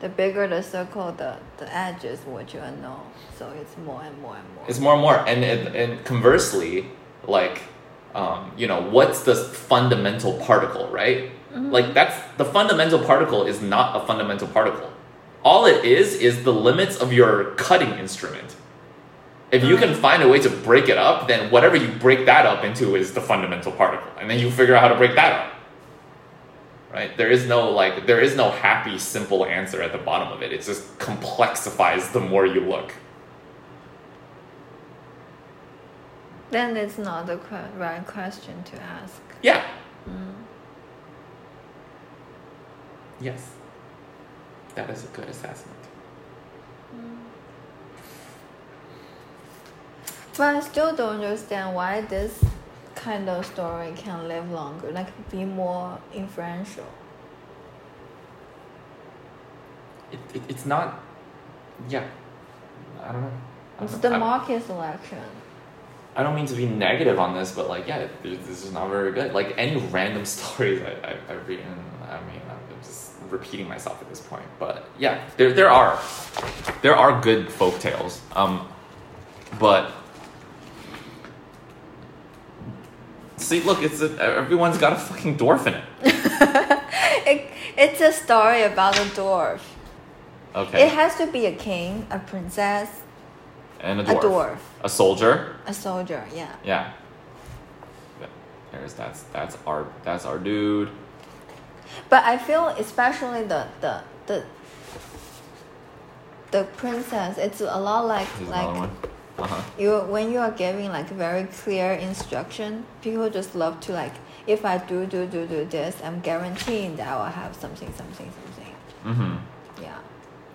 the bigger the circle, the the edge is what you know. So it's more and more and more. It's more and more, and and, and conversely, like, um, you know, what's the fundamental particle, right? Like that's the fundamental particle is not a fundamental particle. All it is is the limits of your cutting instrument. If you can uh. find a way to break it up, then whatever you break that up into is the fundamental particle, and then you figure out how to break that up. Right? There is no like there is no happy simple answer at the bottom of it. It just complexifies the more you look. then it's not the que- right question to ask. Yeah. Mm. Yes. That is a good assessment. But I still don't understand why this kind of story can live longer, like be more influential. It, it, it's not. Yeah. I don't know. I It's the market selection. I don't mean to be negative on this, but like, yeah, this is not very good. Like any random stories I, I, I've read, I mean, I'm just repeating myself at this point. But yeah, there, there are, there are good folk tales. Um, but see, look, it's a, everyone's got a fucking dwarf in it. It, it's a story about a dwarf. Okay, It has to be a king, a princess, and a dwarf. a dwarf, a soldier. a soldier. Yeah. Yeah. There's that's that's our that's our dude. But I feel especially the the the the princess. It's a lot like Here's like one. Uh huh. you when you are giving like very clear instruction. People just love to like if I do do do do this, I'm guaranteeing that I will have something something something. Mm-hmm. Yeah.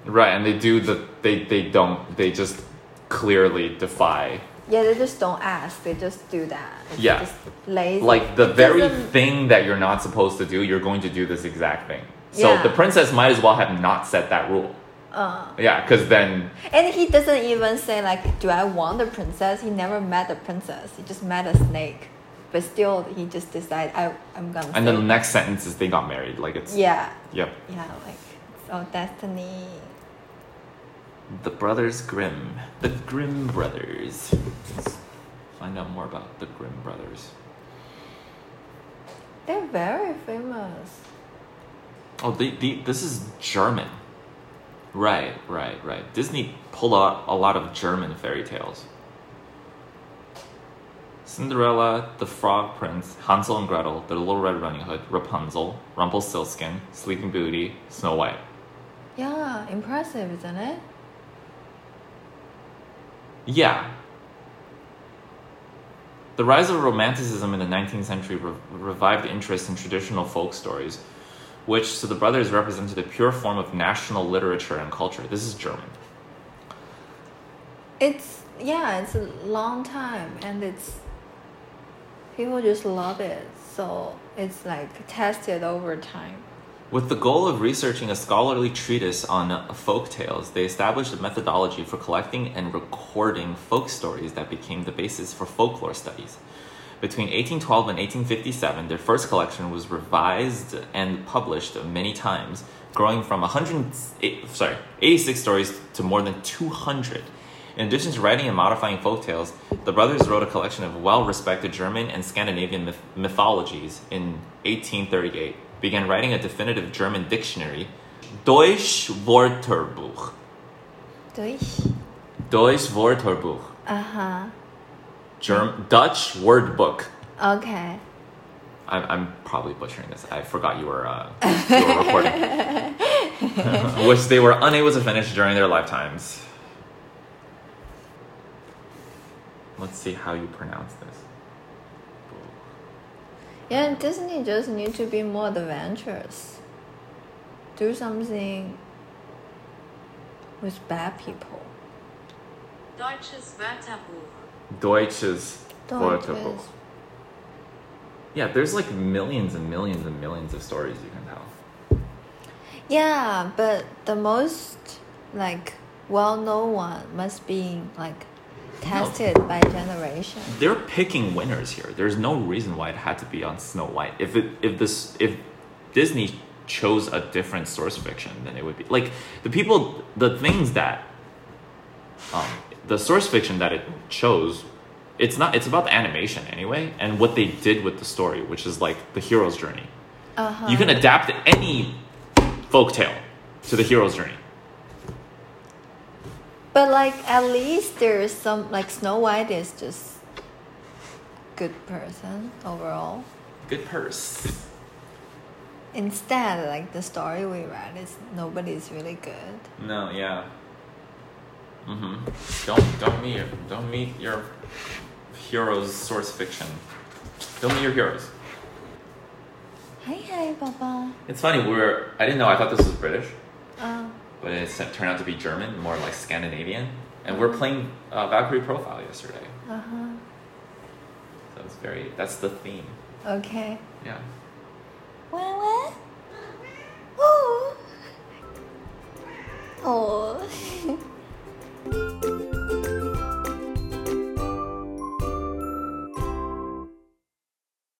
Right, and they do the they they don't they just clearly defy Yeah, they just don't ask. They just do that. It's Yeah. just lazy. like the It very thing that you're not supposed to do. You're going to do this exact thing. So Yeah. the princess might as well have not set that rule. Uh, Yeah, because then and he doesn't even say like, "Do I want the princess?" He never met the princess. He just met a snake, but still, he just decided, "I, I'm gonna." and then the next sentence is they got married. Like it's Yeah, yep. yeah, like it's all destiny. The Brothers Grimm, the Grimm brothers. Let's find out more about the Grimm brothers. They're very famous. Oh, the, the, this is German. Right, right, right. Disney pulled out a lot of German fairy tales. Cinderella, The Frog Prince, Hansel and Gretel, The Little Red Riding Hood, Rapunzel, Rumpelstiltskin, Sleeping Beauty, Snow White. Yeah, impressive, isn't it? Yeah. The rise of Romanticism in the 19th century re- revived interest in traditional folk stories, which so the brothers represented a pure form of national literature and culture. This is German. It's yeah, it's a long time, and it's people just love it. So it's like tested over time. With the goal of researching a scholarly treatise on folk tales, they established a methodology for collecting and recording folk stories that became the basis for folklore studies. Between 1812 and 1857, their first collection was revised and published many times, growing from 108, sorry, 86 stories to more than 200. In addition to writing and modifying folk tales, the brothers wrote a collection of well-respected German and Scandinavian myth- mythologies in 1838, began writing a definitive German dictionary, Deutsch Wörterbuch. Durch. Deutsch Wörterbuch. Uh huh. Germ- Dutch word book. Okay. I'm, I'm probably butchering this. I forgot you were, uh, you were recording. Which they were unable to finish during their lifetimes. Let's see how you pronounce this. Yeah, Disney just need to be more adventurous. Do something with bad people. Deutsches Wörterbuch. Deutsches Wörterbuch. Yeah, there's like millions and millions and millions of stories you can tell. Yeah, but the most like well-known one must be like tested by generation. they're picking winners here. There's no reason why it had to be on Snow White. If it if this if Disney chose a different source fiction, then it would be like the people the things that um the source fiction that it chose it's not it's about the animation anyway and what they did with the story which is like the hero's journey Uh-huh. you can adapt any folk tale to the hero's journey But like at least there's some like Snow White is just good person overall. good purse Instead, like the story we read is nobody's really good. No, yeah. Mm-hmm. Don't don't meet your don't meet your heroes source fiction. Don't meet your heroes. Hi hi Papa. It's funny, we're I didn't know, I thought this was British, Uh, but it turned out to be German, more like Scandinavian. And we're playing uh, Valkyrie Profile yesterday. uh-huh. So it's very that's the theme. Okay. Yeah. What what? Oh. Oh. Música